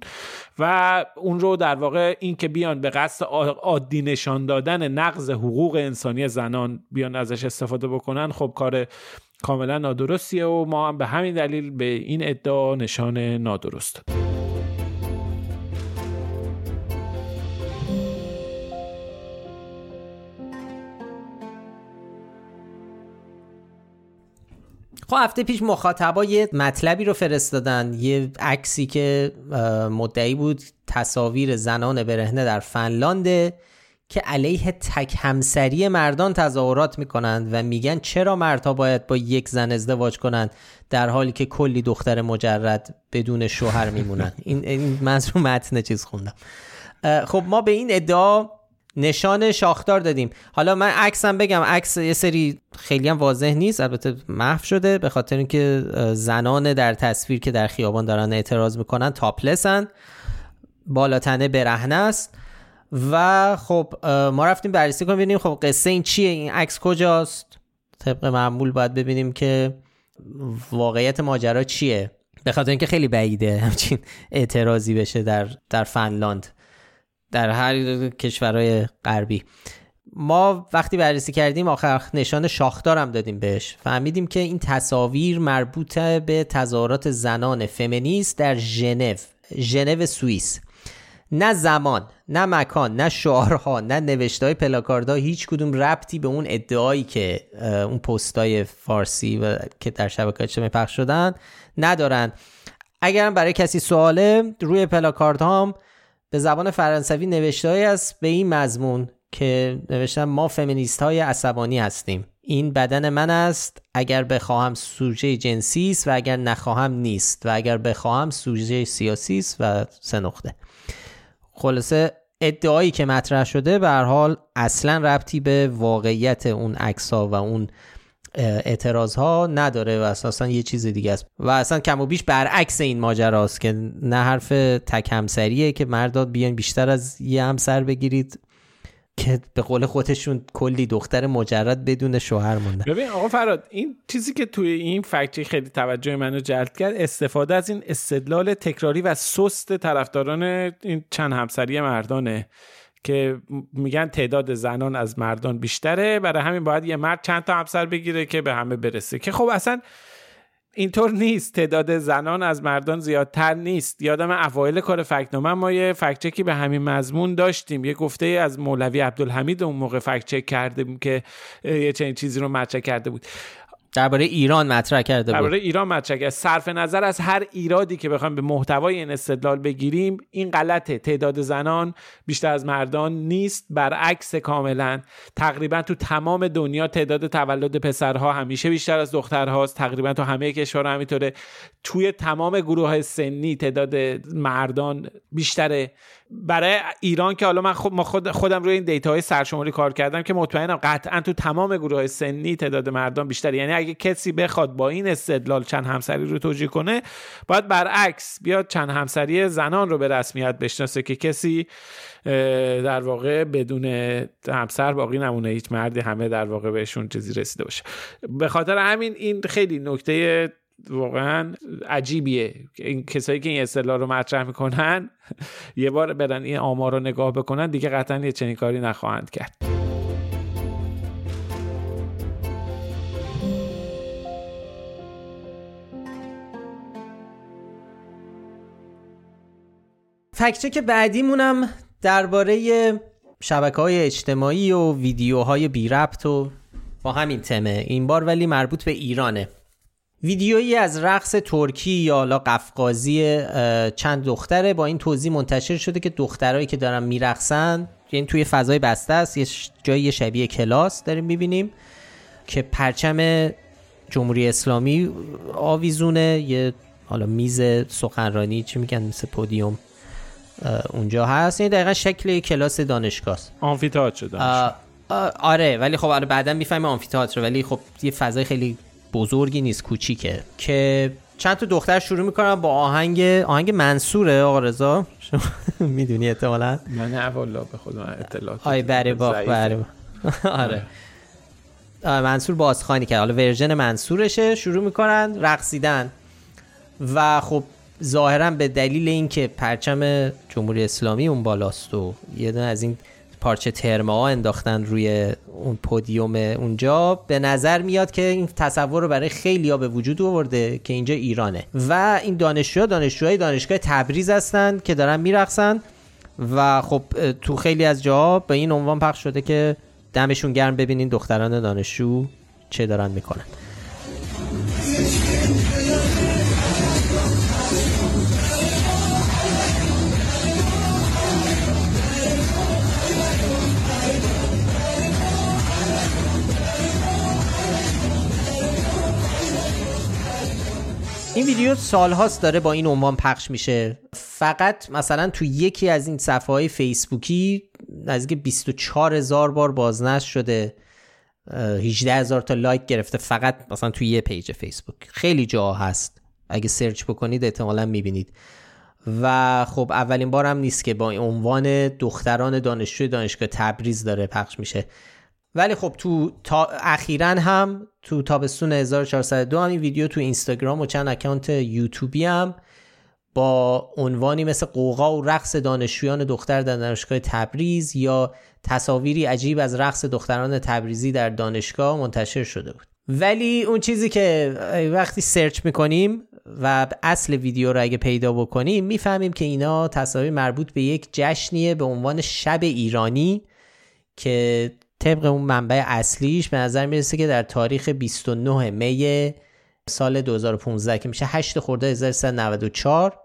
و اون رو در واقع این که بیان به قصد عادی نشان دادن نقض حقوق انسانی زنان بیان ازش استفاده بکنن خب کار کاملا نادرستیه و ما هم به همین دلیل به این ادعا نشان نادرست. خب هفته پیش مخاطبا یه مطلبی رو فرستادن یه عکسی که مدعی بود تصاویر زنان برهنه در فنلانده که علیه تک همسری مردان تظاهرات می‌کنند و میگن چرا مردها باید با یک زن ازدواج کنند در حالی که کلی دختر مجرد بدون شوهر میمونن. این این من رو متن چیز خوندم. خب ما به این ادعا نشان شاخدار دادیم. حالا من عکسم بگم عکس یه سری خیلی هم واضح نیست البته محو شده به خاطر اینکه زنان در تصویر که در خیابان دارن اعتراض می‌کنن تاپلسن بالاتنه برهنه است. و خب ما رفتیم بررسی کنیم ببینیم خب قصه این چیه این عکس کجاست؟ طبق معمول باید ببینیم که واقعیت ماجرا چیه. به خاطر اینکه خیلی بعیده همچین اعتراضی بشه در در فنلاند. در هر کشورهای غربی. ما وقتی بررسی کردیم آخر نشان شاخدارم دادیم بهش. فهمیدیم که این تصاویر مربوط به تظاهرات زنان فمینیست در ژنو ژنو سوئیس. نه زمان نه مکان نه شعارها نه نوشته های پلاکاردا هیچ کدوم ربطی به اون ادعایی که اون پستای فارسی و که در شبکه اجتماعی پخش شدن ندارن. اگرم برای کسی سواله روی پلاکاردهام به زبان فرانسوی نوشته است به این مضمون که نوشتم ما فمینیست های عصبانی هستیم. این بدن من است اگر بخواهم سوژه جنسی است و اگر نخواهم نیست و اگر بخواهم سوژه سیاسی است و سه نقطه. خلاصه ادعایی که مطرح شده به حال اصلا ربطی به واقعیت اون عکس و اون اعتراض ها نداره و اساسا یه چیز دیگه است. و اصلا کم و بیش برعکس این ماجراست که نه حرف تک همسریه که مرداد بیان بیشتر از یه همسر بگیرید که به قول خودشون کلی دختر مجرد بدون شوهر مونده. ببین آقا فراد این چیزی که توی این فکتی خیلی توجه منو جلب کرد استفاده از این استدلال تکراری و سست طرفداران این چند همسری مردانه. که میگن تعداد زنان از مردان بیشتره. برای همین باید یه مرد چند تا همسر بگیره که به همه برسه. که خب اصلا اینطور نیست. تعداد زنان از مردان زیادتر نیست. یادم اوایل کار فکتنامه ما یه فکچکی به همین مضمون داشتیم. یه گفته از مولوی عبدالحمید اون موقع فکچک کرده که یه چنین چیزی رو مطرح کرده بود. درباره ایران مطرح کرده درباره ایران مطرح کرده. صرف نظر از هر ایرادی که بخوایم به محتوای این استدلال بگیریم این غلطه. تعداد زنان بیشتر از مردان نیست برعکس کاملا. تقریبا تو تمام دنیا تعداد تولد پسرها همیشه بیشتر از دخترهاست. تقریبا تو همه کشورها همینطوره. توی تمام گروه های سنی تعداد مردان بیشتره. برای ایران که حالا من خود خود خودم روی این دیتا های سرشماری کار کردم که مطمئنم قطعا تو تمام گروه های سنی تعداد مردان بیشتر یعنی اگه کسی بخواد با این استدلال چند همسری رو توجیه کنه باید برعکس بیاد چند همسری زنان رو به رسمیت بشناسه که کسی در واقع بدون همسر باقی نمونه هیچ مردی همه در واقع بهشون چیزی رسیده باشه. به خاطر همین این خیلی نکته واقعا عجیبیه. این کسایی که این اصطلاح رو مطرح می‌کنن یه بار برن این آمار رو نگاه بکنن دیگه قطعا یه چنین کاری نخواهند کرد. فکچه که بعدیمونم درباره شبکه های اجتماعی و ویدیوهای بی ربط و با همین تمه. این بار ولی مربوط به ایرانه. ویدیویی از رقص ترکی یا حالا قفقازی چند دختره با این توضیح منتشر شده که دخترایی که دارن میرقصن یعنی توی فضای بسته است یه جایی شبیه کلاس داریم می‌بینیم که پرچم جمهوری اسلامی آویزونه یه حالا میز سخنرانی چی میگن مثل پودیوم اونجا هست. این دقیقا شکل کلاس دانشگاه است. آنفیتئاتر شده آره ولی خب آره بعدا می‌فهمیم آنفیتئاتر ولی خب یه فضای خیلی بزرگی نیست کوچیکه. که چند تا دختر شروع می‌کنن با آهنگ آهنگ منصوره آقا رضا. می‌دونی احتمالاً؟ من نه والا به خودم اطلاعات آی بره با بره آره. منصور بازخانی کرد. حالا ورژن منصورشه شروع می‌کنن رقصیدن. و خب ظاهرا به دلیل اینکه پرچم جمهوری اسلامی اون بالاست و یه دونه از این پارچه ترمه ها انداختن روی اون پودیوم اونجا. به نظر میاد که این تصور رو برای خیلی ها به وجود آورده که اینجا ایرانه. و این دانشجوها دانشجوهای دانشگاه تبریز هستن که دارن میرقصن و خب تو خیلی از جاها به این عنوان پخش شده که دمشون گرم ببینین دختران دانشجو چه دارن می‌کنن. این ویدیو سالهاست داره با این عنوان پخش میشه. فقط مثلا تو یکی از این صفحه های فیسبوکی نزدیک 24 هزار بار بازنشر شده. 18 هزار تا لایک گرفته فقط مثلا تو یه page فیسبوک. خیلی جا هست. اگه search بکنید احتمالا می‌بینید. و خب اولین بار هم نیست که با عنوان دختران دانشجوی دانشگاه تبریز داره پخش میشه. ولی خب تو تا اخیرا هم تو تابستون 1402 هم این ویدیو تو اینستاگرام و چند account یوتیوبی هم با عنوانی مثل قوقا و رقص دانشجویان دختر در دانشگاه تبریز یا تصاویری عجیب از رقص دختران تبریزی در دانشگاه منتشر شده بود. ولی اون چیزی که وقتی سرچ می‌کنیم و اصل ویدیو رو اگه پیدا بکنیم می‌فهمیم که اینا تصاویر مربوط به یک جشنیه به عنوان شب ایرانی که طبق اون منبع اصلیش به نظر می‌رسه که در تاریخ 29 می سال 2015 که میشه 8 خرداد 1394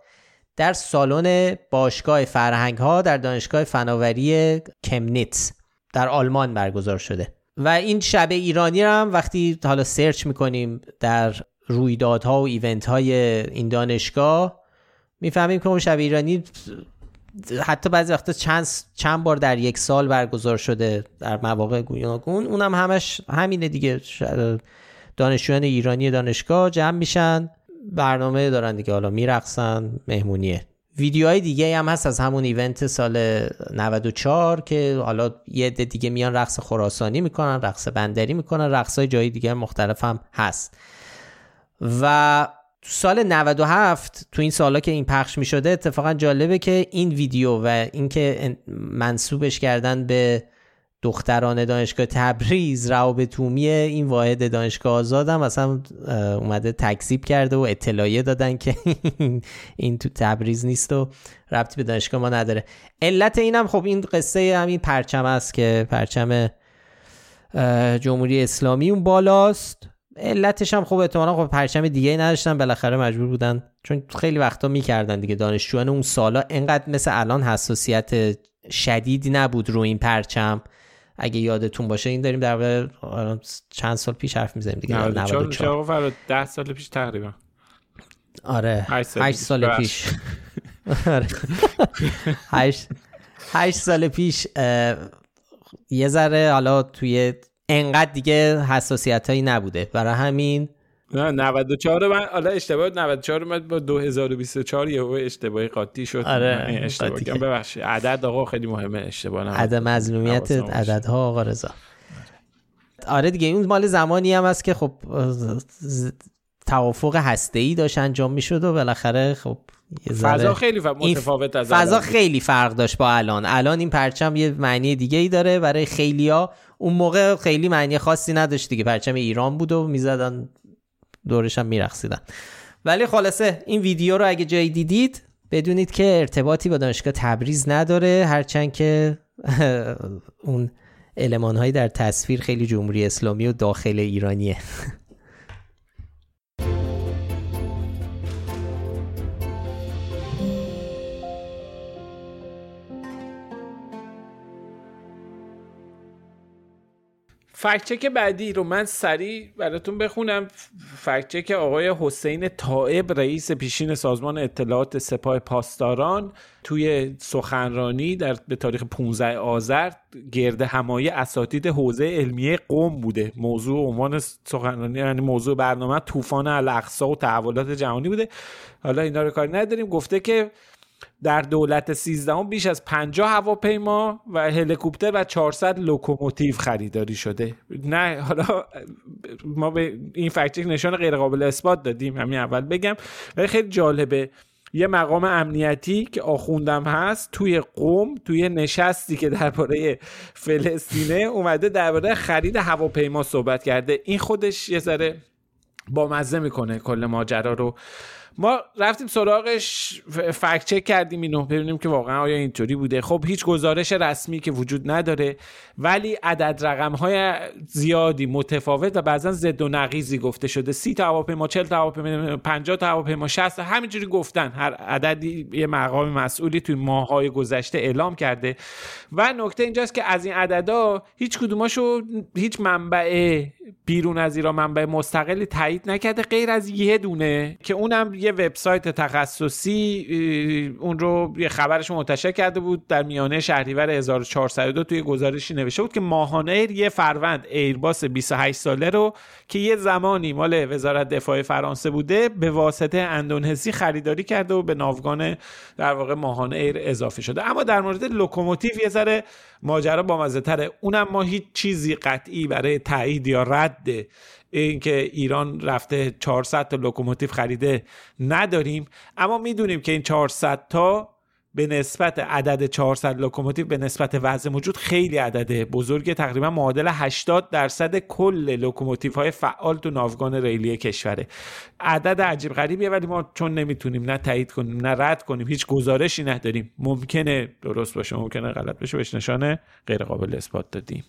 در سالن باشگاه فرهنگ ها در دانشگاه فناوری کمنیتس در آلمان برگزار شده. و این شب ایرانی هم وقتی حالا سرچ می‌کنیم در رویدادها و ایونت های این دانشگاه می‌فهمیم که اون شب ایرانی حتی بعضی وقتا چند چند بار در یک سال برگزار شده در مواقع گوناگون. اونم همش همینه دیگه. دانشجویان ایرانی دانشگاه جمع میشن برنامه دارن دیگه. حالا میرقصن مهمونیه. ویدیوهای دیگه هم هست از همون ایونت سال 94 که حالا یه عده دیگه میان رقص خراسانی می‌کنن رقص بندری می‌کنن رقص های جایی دیگه مختلف هم هست. و تو سال 97 تو این سالا که این پخش می شده اتفاقا جالبه که این ویدیو و اینکه منصوبش کردن به دختران دانشگاه تبریز روابط تومی این واحد دانشگاه آزادم مثلا اومده تکذیب کرده و اطلاعیه دادن که این تو تبریز نیست و ربطی به دانشگاه ما نداره. علت اینم خب این قصه همین پرچم است که پرچم جمهوری اسلامی اون بالاست. علتش هم خب احتمالا خب پرچم دیگه نداشتن بالاخره مجبور بودن. چون خیلی وقتا می‌کردن دیگه دانشجویان اون سالا انقدر مثل الان حساسیت شدیدی نبود رو این پرچم. اگه یادتون باشه این داریم در چند سال پیش حرف می‌زنیم دیگه 94 10 سال پیش تقریبا. آره 8 سال پیش 8 8 سال پیش یه ذره حالا توی انقدر دیگه حساسیت هایی نبوده. برای همین نه 94 من حالا اشتباه 94 من با 2024 یه اشتباهی قاطی شد. آره اشتباه ببخشید. عدد آقا خیلی مهمه اشتباه نه عدد مظلومیت عددها آقا رضا. آره دیگه این مال زمانی هم هست که خب توافق هسته ای داشت انجام می‌شد و بالاخره خب فضا خیلی متفاوت از فضا خیلی فرق داشت با الان. الان این پرچم یه معنی دیگه ای داره. برای خیلیا اون موقع خیلی معنی خاصی نداشت دیگه. پرچم ایران بود و می‌زدن دورش هم میرقصیدن. ولی خلاصه این ویدیو رو اگه جایی دیدید بدونید که ارتباطی با دانشگاه تبریز نداره. هرچند که اون علمان در تصویر خیلی جمهوری اسلامی و داخل ایرانیه. فکچک بعدی رو من سریع براتون بخونم. فکچک آقای حسین طائب رئیس پیشین سازمان اطلاعات سپاه پاسداران توی سخنرانی در به تاریخ 15 آذر گرد همایی اساتید حوزه علمیه قوم بوده. موضوع عنوان سخنرانی یعنی موضوع برنامه طوفان الاقصا و تحولات جهانی بوده. حالا اینا رو کاری نداریم. گفته که در دولت سیزدهم بیش از 50 هواپیما و هلیکوپتر و 400 لوکوموتیو خریداری شده. نه حالا ما به این فکچک نشان غیر قابل اثبات دادیم همین اول بگم. ولی خیلی جالبه. یه مقام امنیتی که آخوندم هست توی قوم توی نشستی که درباره فلسطینه اومده درباره خرید هواپیما صحبت کرده. این خودش یه ذره با مزه می‌کنه کل ماجرا رو. ما رفتیم سراغش فکت چک کردیم اینو ببینیم که واقعا آیا اینطوری بوده. خب هیچ گزارش رسمی که وجود نداره ولی عدد رقم های زیادی متفاوت و بعضا زد و نقیزی گفته شده. سی تا هواپیما 40 تا هواپیما 50 تا هواپیما 60 همینجوری گفتن. هر عددی یه مقام مسئولی توی ماهای گذشته اعلام کرده. و نکته اینجاست که از این عددا هیچ کدوماشو هیچ منبع بیرون از ایران منبع مستقلی تایید نکرده غیر از یه دونه که اونم یه وبسایت تخصصی اون رو یه خبرش منتشر کرده بود. در میانه شهریور 1402 توی گزارشی نوشته بود که ماهانه یه فروند ایرباس 28 ساله رو که یه زمانی مال وزارت دفاع فرانسه بوده به واسطه اندونزی خریداری کرده و به ناوگان در واقع ماهان ایر اضافه شده. اما در مورد لوکوموتیو یه ذره ماجرا با تره اونم ما هیچ چیزی قطعی برای تایید یا رد اینکه ایران رفته 400 تا لوکوموتیو خریده نداریم اما می‌دونیم که این 400 تا به نسبت عدد 400 لوکوموتیو به نسبت وضع موجود خیلی عدد بزرگه تقریبا معادل 80 درصد کل لوکوموتیو های فعال تو ناوگان ریلی کشوره. عدد عجیب غریبیه ولی ما چون نمی‌تونیم نه تایید کنیم نه رد کنیم هیچ گزارشی نداریم. ممکنه درست باشه ممکنه غلط بشه بهش نشانه غیر قابل اثبات دادیم.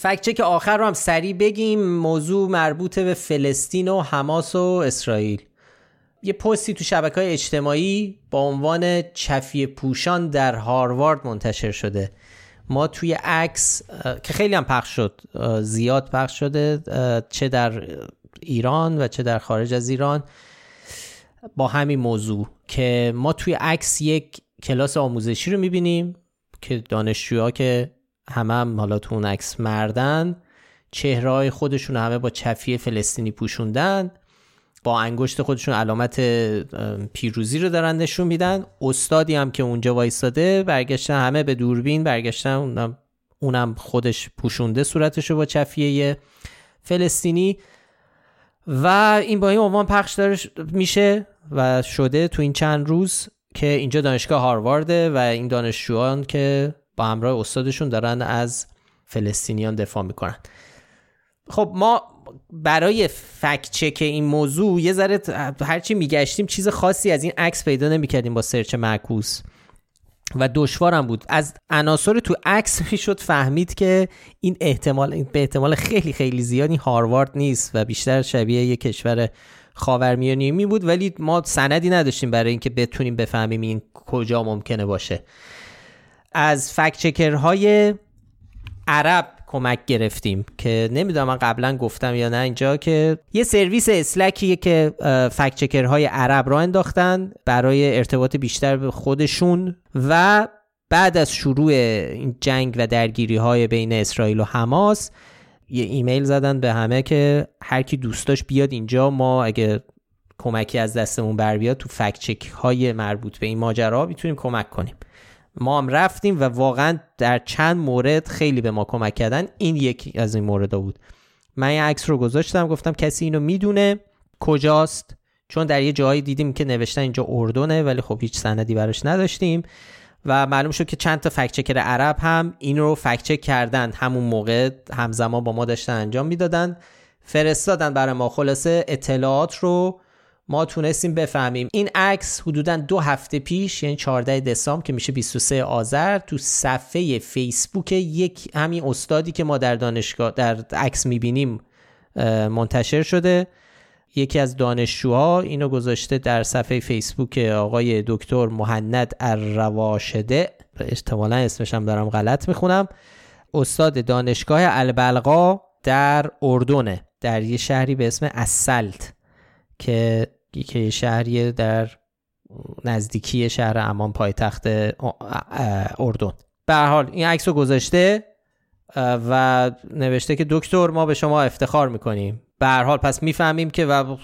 فکچه که آخر رو هم سریع بگیم. موضوع مربوط به فلسطین و حماس و اسرائیل. یه پستی تو شبکه های اجتماعی با عنوان چفیه پوشان در هاروارد منتشر شده. ما توی عکس که خیلی هم پخش شد زیاد پخش شده چه در ایران و چه در خارج از ایران. با همین موضوع که ما توی عکس یک کلاس آموزشی رو می‌بینیم که دانشجوها که همه هم حالا تو اون عکس مردن. چهره خودشون همه با چفیه فلسطینی پوشوندن. با انگشت خودشون علامت پیروزی رو دارن نشون میدن. استادی هم که اونجا وایستاده برگشتن همه به دوربین برگشتن اونم, اونم خودش پوشونده صورتش رو با چفیه فلسطینی. و این با این عنوان پخش داره میشه و شده تو این چند روز که اینجا دانشگاه هاروارده و این دانشجویان که با همراه استادشون دارن از فلسطینیان دفاع می‌کنن. خب ما برای فکت چک این موضوع یه ذره هرچی میگشتیم چیز خاصی از این عکس پیدا نمی‌کردیم با سرچ معکوس. و دشوارم بود. از عناصر تو عکس می‌شد فهمید که این احتمال به احتمال خیلی خیلی زیادی هاروارد نیست و بیشتر شبیه یه کشور خاورمیانه بود. ولی ما سندی نداشتیم برای اینکه بتونیم بفهمیم این کجا ممکنه باشه. از فکچکرهای عرب کمک گرفتیم که نمی‌دونم من قبلا گفتم یا نه اینجا که یه سرویس اسلکیه که فکچکرهای عرب را انداختن برای ارتباط بیشتر به خودشون و بعد از شروع این جنگ و درگیری های بین اسرائیل و حماس یه ایمیل زدن به همه که هر کی دوست داشت بیاد اینجا ما اگه کمکی از دستمون بر بیاد تو فکچک های مربوط به این ماجرا می‌تونیم کمک کنیم. ما هم رفتیم و واقعا در چند مورد خیلی به ما کمک کردن. این یکی از این مورد بود. من یه عکس رو گذاشتم گفتم کسی اینو می‌دونه؟ کجاست؟ چون در یه جایی دیدیم که نوشتن اینجا اردنه ولی خب هیچ سندی براش نداشتیم. و معلوم شد که چند تا فکچکر عرب هم این رو فکچک کردن. همون موقع همزمان با ما داشتن انجام می‌دادن. فرستادن برای ما. خلاصه اطلاعات رو ما تونستیم بفهمیم. این عکس حدودا دو هفته پیش یعنی 14 دسامبر که میشه 23 آذر تو صفحه فیسبوک یک همین استادی که ما در دانشگاه در عکس می‌بینیم منتشر شده. یکی از دانشجوها اینو گذاشته در صفحه فیسبوک آقای دکتر مهند الرواشده احتمالا اسمش هم دارم غلط می‌خونم. استاد دانشگاه البلقا در اردنه در یه شهری به اسم اسلت که که شهری در نزدیکی شهر امان پایتخت اردن. به حال این عکس رو گذاشته و نوشته که دکتر ما به شما افتخار می‌کنیم. به هر حال پس می‌فهمیم که و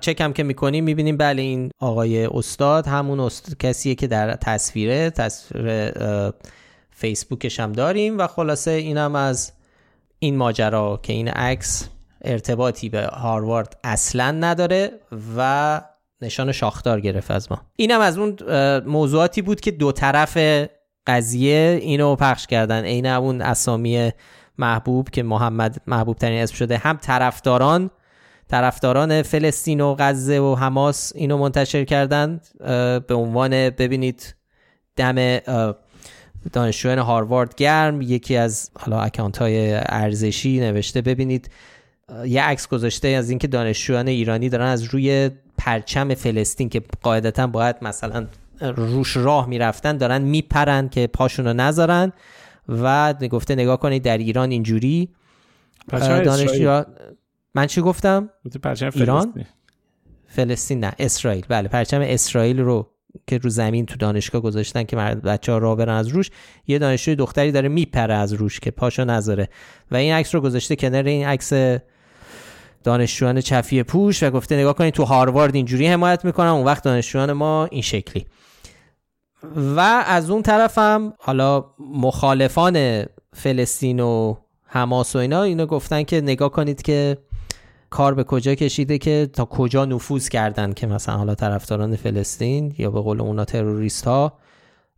چک هم که می‌کنیم می‌بینیم بله این آقای استاد همون است... کسیه که در تصویره تصویر فیسبوکش هم داریم و خلاصه اینم از این ماجرا که این عکس ارتباطی به هاروارد اصلا نداره و نشان شاخدار گرفت از ما. اینم از اون موضوعاتی بود که دو طرف قضیه اینو پخش کردن. عین اون اسامی محبوب که محمد محبوب ترین اسم شده هم طرفداران طرفداران فلسطین و غزه و حماس اینو منتشر کردن. به عنوان ببینید دم دانشجویان هاروارد گرم. یکی از حالا اکانت های ارزشی نوشته ببینید یه عکس گذاشته از اینکه دانشجویان ایرانی دارن از روی پرچم فلسطین که قاعدتا باید مثلا روش راه می‌رفتن دارن میپرن که پاشون رو نذارن و گفته نگاه کنید در ایران اینجوری. دانشجو من چی گفتم؟ پرچم ایران؟ فلسطین. نه اسرائیل. بله پرچم اسرائیل رو که رو زمین تو دانشگاه گذاشتن که بچه ها راه برن از روش یه دانشجوی دختری داره میپره از روش که پاشو نذاره. و این عکس رو گذاشته کنار این عکس دانشجویان چفی پوش و گفته نگاه کنید تو هاروارد اینجوری حمایت می‌کنم اون وقت دانشجویان ما این شکلی. و از اون طرفم حالا مخالفان فلسطین و حماس و اینا اینو گفتن که نگاه کنید که کار به کجا کشیده که تا کجا نفوذ کردن که مثلا حالا طرفداران فلسطین یا به قول اونا تروریست ها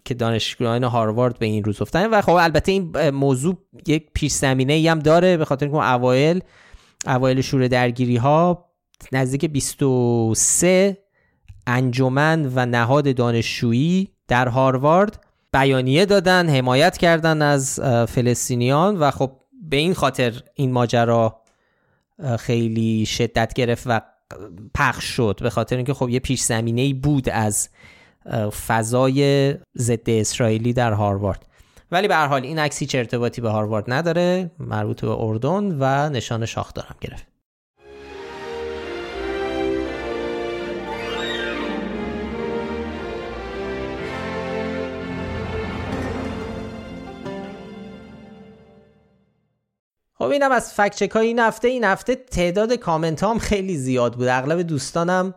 که دانشگاهان هاروارد به این روز افتادن. و خب البته این موضوع یک پیش زمینه ای هم داره به خاطر اینکه اوایل اوایل شور درگیری ها نزدیک 23 انجمن و نهاد دانشجویی در هاروارد بیانیه دادن حمایت کردن از فلسطینیان و خب به این خاطر این ماجرا خیلی شدت گرفت و پخش شد به خاطر اینکه خب یه پیش زمینه بود از فضای ضد اسرائیلی در هاروارد. ولی به هر حال این عکس هیچ ارتباطی به هاروارد نداره مربوط به اردن و نشان شاخ دارم گرفت. خب اینم از فکچک های این هفته. این هفته تعداد کامنت هم خیلی زیاد بود. اغلب دوستانم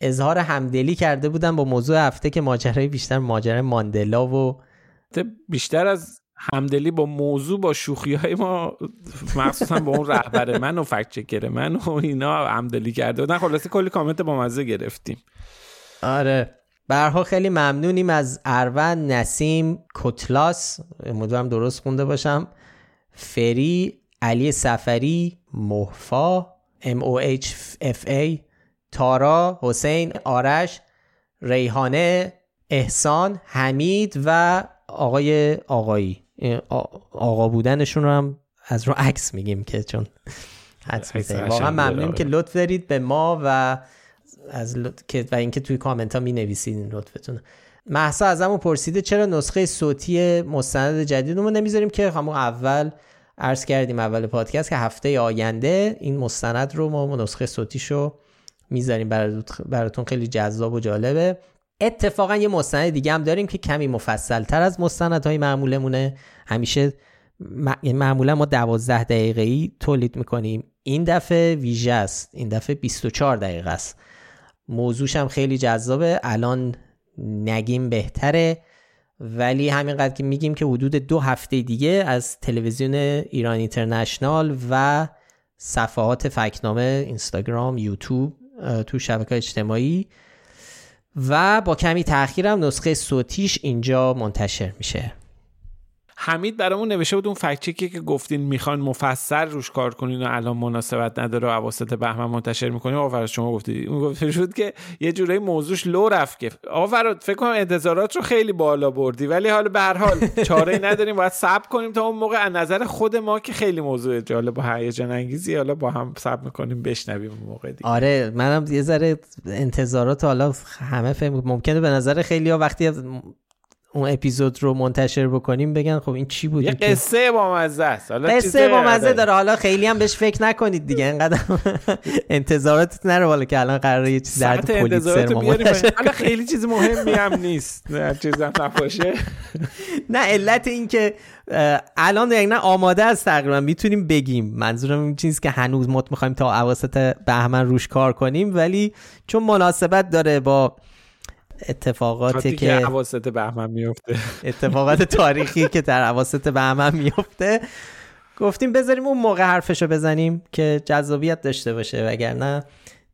اظهار همدلی کرده بودن با موضوع هفته که ماجرای بیشتر ماجرای ماندلا و بیشتر از همدلی با موضوع با شوخی های ما مخصوصا با اون رهبر من و فکت چکر من و اینا همدلی کرده بودن. خلاصه کلی کامنت با مزه گرفتیم. آره. برها خیلی ممنونیم از اروند نسیم کتلاس. امیدوارم درست خونده باشم. فری علی سفری محفا M O H F A تارا حسین آرش ریحانه احسان حمید و آقای آقایی. آقا بودنشون رو هم از رو عکس میگیم که چون حدس واقعا ممنونیم که لطف دارید به ما و از و اینکه توی کامنت ها می نویسید این لطفتون. محسا ازمون پرسیده چرا نسخه صوتی مستند جدیدمون نمی‌ذاریم که همون اول عرض کردیم اول پادکست که هفته آینده این مستند رو ما نسخه صوتیشو می‌ذاریم. براتون خیلی جذاب و جالبه. اتفاقا یه مستند دیگه هم داریم که کمی مفصل تر از مستندهای معمولمونه. همیشه یعنی معمولا ما دوازده دقیقه ای تولید می‌کنیم. این دفعه ویژه است. این دفعه 24 دقیقه است. موضوعش هم خیلی جذابه. الان نگیم بهتره. ولی همینقدر که میگیم که حدود دو هفته دیگه از تلویزیون ایران اینترنشنال و صفحات فکنامه اینستاگرام یوتیوب تو شبکه اجتماعی و با کمی تاخیرم نسخه صوتیش اینجا منتشر میشه. حمید برامون نوشته بود اون فکچکی که گفتین می‌خوان مفصل روش کار کنین و الان مناسبت نداره و اواسط بهمن منتشر می‌کنیم. آقا شما گفتید اون گفته شد که یه جورایی موضوعش لو رفت که. آقا فکر کنم انتظارات رو خیلی بالا بردی ولی حالا به هر حال چاره نداریم. باید صبر کنیم تا اون موقع از نظر خود ما که خیلی موضوع جالب و هیجان انگیزی حالا با هم صبر می‌کنیم بشنویم اون موقع دیگه. آره منم یه ذره انتظارات حالا همه فهم ممکنه به نظر خیلی وقتی اون اپیزود رو منتشر بکنیم بگن خب این چی بود یه قصه با مزه است. حالا قصه با مزه داره. حالا خیلی هم بهش فکر نکنید دیگه. انقدر انتظارات نره والا که الان قراره یه چیز درد پلیسر ما حالا خیلی چیز مهمی هم نیست. نه چیزم نباشه. نه علت این که الان نه آماده است تقریبا. می‌تونیم بگیم. منظورم این چیزی که هنوز مت می‌خوایم تا اواسط بهمن روش کار کنیم. ولی چون مناسبت داره با اتفاقاتی که اواسط بهمن میفته اتفاقات تاریخی که در اواسط بهمن میفته گفتیم بذاریم اون موقع حرفشو بزنیم که جذابیت داشته باشه وگرنه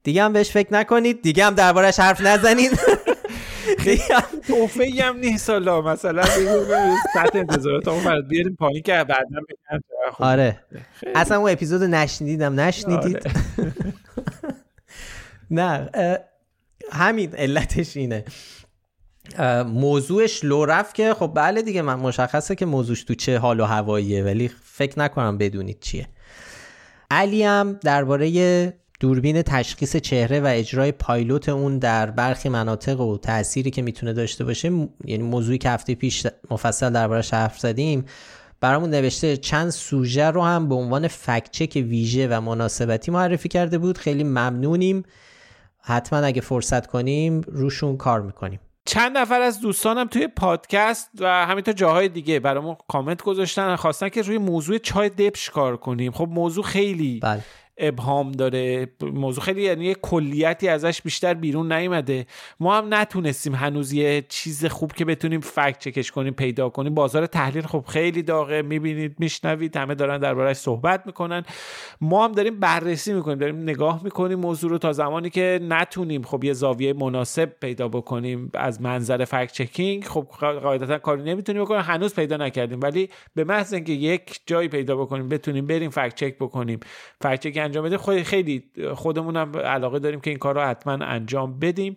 دیگه هم بهش فکر نکنید دیگه هم دربارش حرف نزنید. توفه هم نیست حالا مثلا سطح انتظارات اون بیاریم پایین که بعدا بگن آره. اصلا اون اپیزود نشنیدم نشنیدید؟ آره. نه همین علتش اینه. موضوعش لو رفت که خب بله دیگه من مشخصه که موضوعش تو چه حال و هواییه ولی فکر نکنم بدونید چیه. علی هم درباره دوربین تشخیص چهره و اجرای پایلوت اون در برخی مناطق و تأثیری که می‌تونه داشته باشه یعنی موضوعی که هفته پیش مفصل دربارش حرف زدیم برامون نوشته چند سوژه رو هم به عنوان فکچک ویژه و مناسبتی معرفی کرده بود. خیلی ممنونیم. حتما اگه فرصت کنیم روشون کار می‌کنیم چند نفر از دوستانم توی پادکست و همینطور جاهای دیگه برامون کامنت گذاشتن خواستن که روی موضوع چای دبش کار کنیم خب موضوع خیلی بله. ابهام داره. موضوع خیلی یعنی یه کلیتی ازش بیشتر بیرون نیومده. ما هم نتونستیم هنوز یه چیز خوب که بتونیم فکت چکش کنیم پیدا کنیم. بازار تحلیل خب خیلی داغه. می‌بینید میشنوید. همه دارن دربارش صحبت می‌کنن. ما هم داریم بررسی می‌کنیم. داریم نگاه می‌کنیم موضوع رو تا زمانی که نتونیم خب یه زاویه مناسب پیدا بکنیم از منظر فکت چکینگ خب قاعدتا کاری نمی‌تونیم بکنیم. هنوز پیدا نکردیم. ولی به محض اینکه یک جایی پیدا بکنیم بتونیم بریم فکت چک بکنیم. فکت انجام بدیم خیلی خیلی خودمون هم علاقه داریم که این کار رو حتما انجام بدیم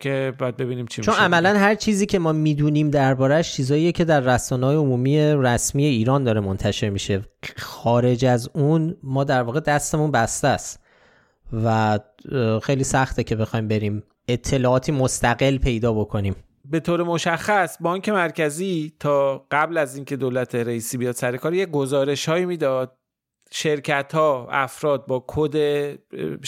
که بعد ببینیم چی چون عملا هر چیزی که ما می‌دونیم دربارش چیزاییه که در رسانه‌های عمومی رسمی ایران داره منتشر میشه. خارج از اون ما در واقع دستمون بسته است و خیلی سخته که بخوایم بریم اطلاعاتی مستقل پیدا بکنیم. به طور مشخص بانک مرکزی تا قبل از اینکه دولت رئیسی بیاد سر کار یه گزارش هایی می‌داد شرکت ها افراد با کد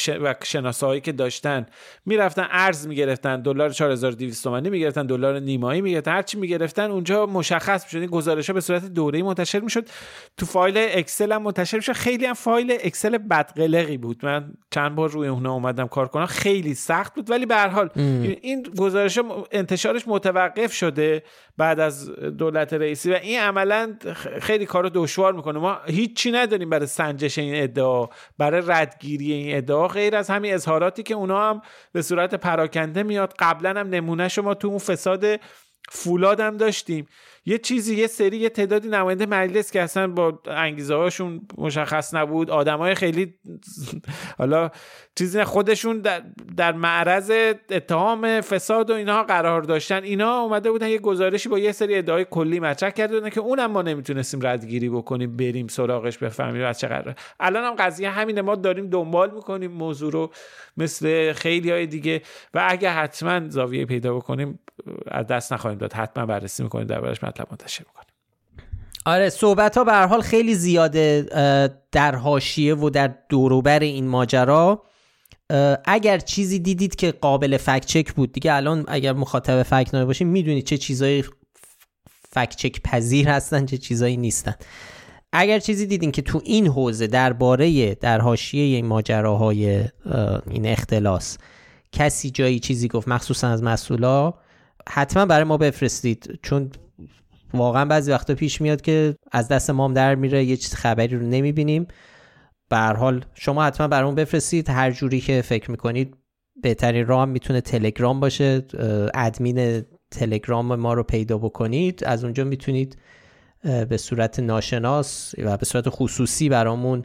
و شناسایی که داشتن می‌رفتن ارز می‌گرفتن دلار 4200 تومانی می‌گرفتن دلار نیمایی می‌گرفتن هرچی می‌گرفتن اونجا مشخص می‌شد. این گزارش ها به صورت دوره‌ای منتشر می‌شد. تو فایل اکسل هم منتشر می‌شد. خیلی هم فایل اکسل بدقلقی بود. من چند بار روی اونها اومدم کار کنم. خیلی سخت بود. ولی به هر حال این گزارش انتشارش متوقف شده بعد از دولت رئیسی و این عملا خیلی کارو دشوار می‌کنه. ما هیچی نداریم برای سنجش این ادعا برای ردگیری این ادعا غیر از همین اظهاراتی که اونا هم به صورت پراکنده میاد. قبلا هم نمونه شما تو اون فساد فولاد هم داشتیم. یه چیزی یه سری یه تعدادی نماینده مجلس که اصلا با انگیزه هاشون مشخص نبود. آدمای خیلی حالا چیزی خودشون در, در معرض اتهام فساد و اینها قرار داشتن. اینا اومده بودن یه گزارشی با یه سری ادعای کلی مطرح کرده بودن که اونم ما نمی‌تونستیم ردگیری بکنیم بریم سراغش بفهمیم از چه قراره الان هم قضیه همینه ما داریم دنبال می‌کنیم موضوع رو مثل خیلی های دیگه. و اگه حتما زاویه پیدا بکنیم از دست نخواهیم داد. حتما بررسی می‌کنیم دربارش. مطلب منتشر می‌کنیم آره صحبت ها به حال خیلی زیاده در حاشیه و در دوروبر این ماجرا. اگر چیزی دیدید که قابل فکت چک بود دیگه الان اگر مخاطب فکت نامه باشیم می‌دونید چه چیزایی فکت چک پذیر هستن چه چیزایی نیستن. اگر چیزی دیدین که تو این حوزه درباره در حاشیه این ماجراهای این اختلاس کسی جایی چیزی گفت مخصوصا از مسئولا حتما برای ما بفرستید. چون واقعا بعضی وقتا پیش میاد که از دست مام در میره یه چیز خبری رو نمی‌بینیم. به حال شما حتما برامون بفرستید. هر جوری که فکر می‌کنید بهترین راه می‌تونه تلگرام باشه. ادمین تلگرام ما رو پیدا بکنید. از اونجا می‌تونید به صورت ناشناس و به صورت خصوصی برامون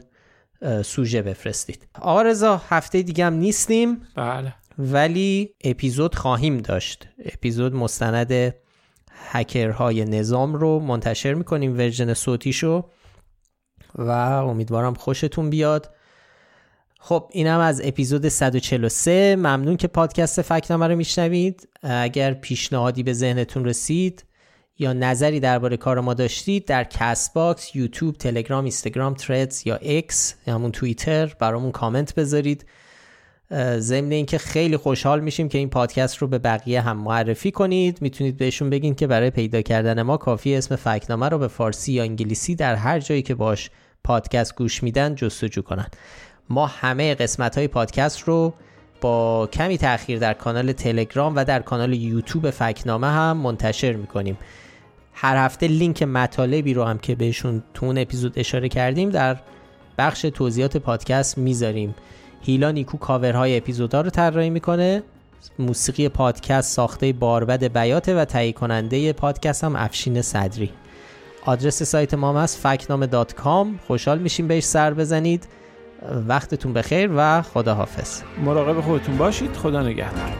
سوژه بفرستید. آقا رضا هفته دیگه هم نیستیم. بله. ولی اپیزود خواهیم داشت. اپیزود مستند هکرهای نظام رو منتشر می‌کنیم version صوتیشو. و امیدوارم خوشتون بیاد. خب اینم از اپیزود 143 ممنون که پادکست فکنامه رو میشنوید. اگر پیشنهادی به ذهنتون رسید یا نظری درباره کار ما داشتید در کست باکس، یوتیوب، تلگرام، اینستاگرام، تردز یا اکس یا همون توییتر برامون کامنت بذارید. ضمن اینکه خیلی خوشحال میشیم که این پادکست رو به بقیه هم معرفی کنید. می‌تونید بهشون بگین که برای پیدا کردن ما کافیه اسم فکنامه رو به فارسی یا انگلیسی در هر جایی که باش پادکست گوش میدن جستجو کنن. ما همه قسمت های پادکست رو با کمی تاخیر در کانال تلگرام و در کانال یوتیوب فکنامه هم منتشر می‌کنیم. هر هفته لینک مطالبی رو هم که بهشون تو اون اپیزود اشاره کردیم در بخش توضیحات پادکست می‌ذاریم. هیلا نیکو کاورهای اپیزودها رو طراحی می‌کنه. موسیقی پادکست ساخته باربد بیاته و تهیه کننده پادکست هم افشین صدری. آدرس سایت ما هست فکنامه دات کام. خوشحال میشیم بهش سر بزنید. وقتتون بخیر و خداحافظ. مراقب خودتون باشید. خدا نگهدار.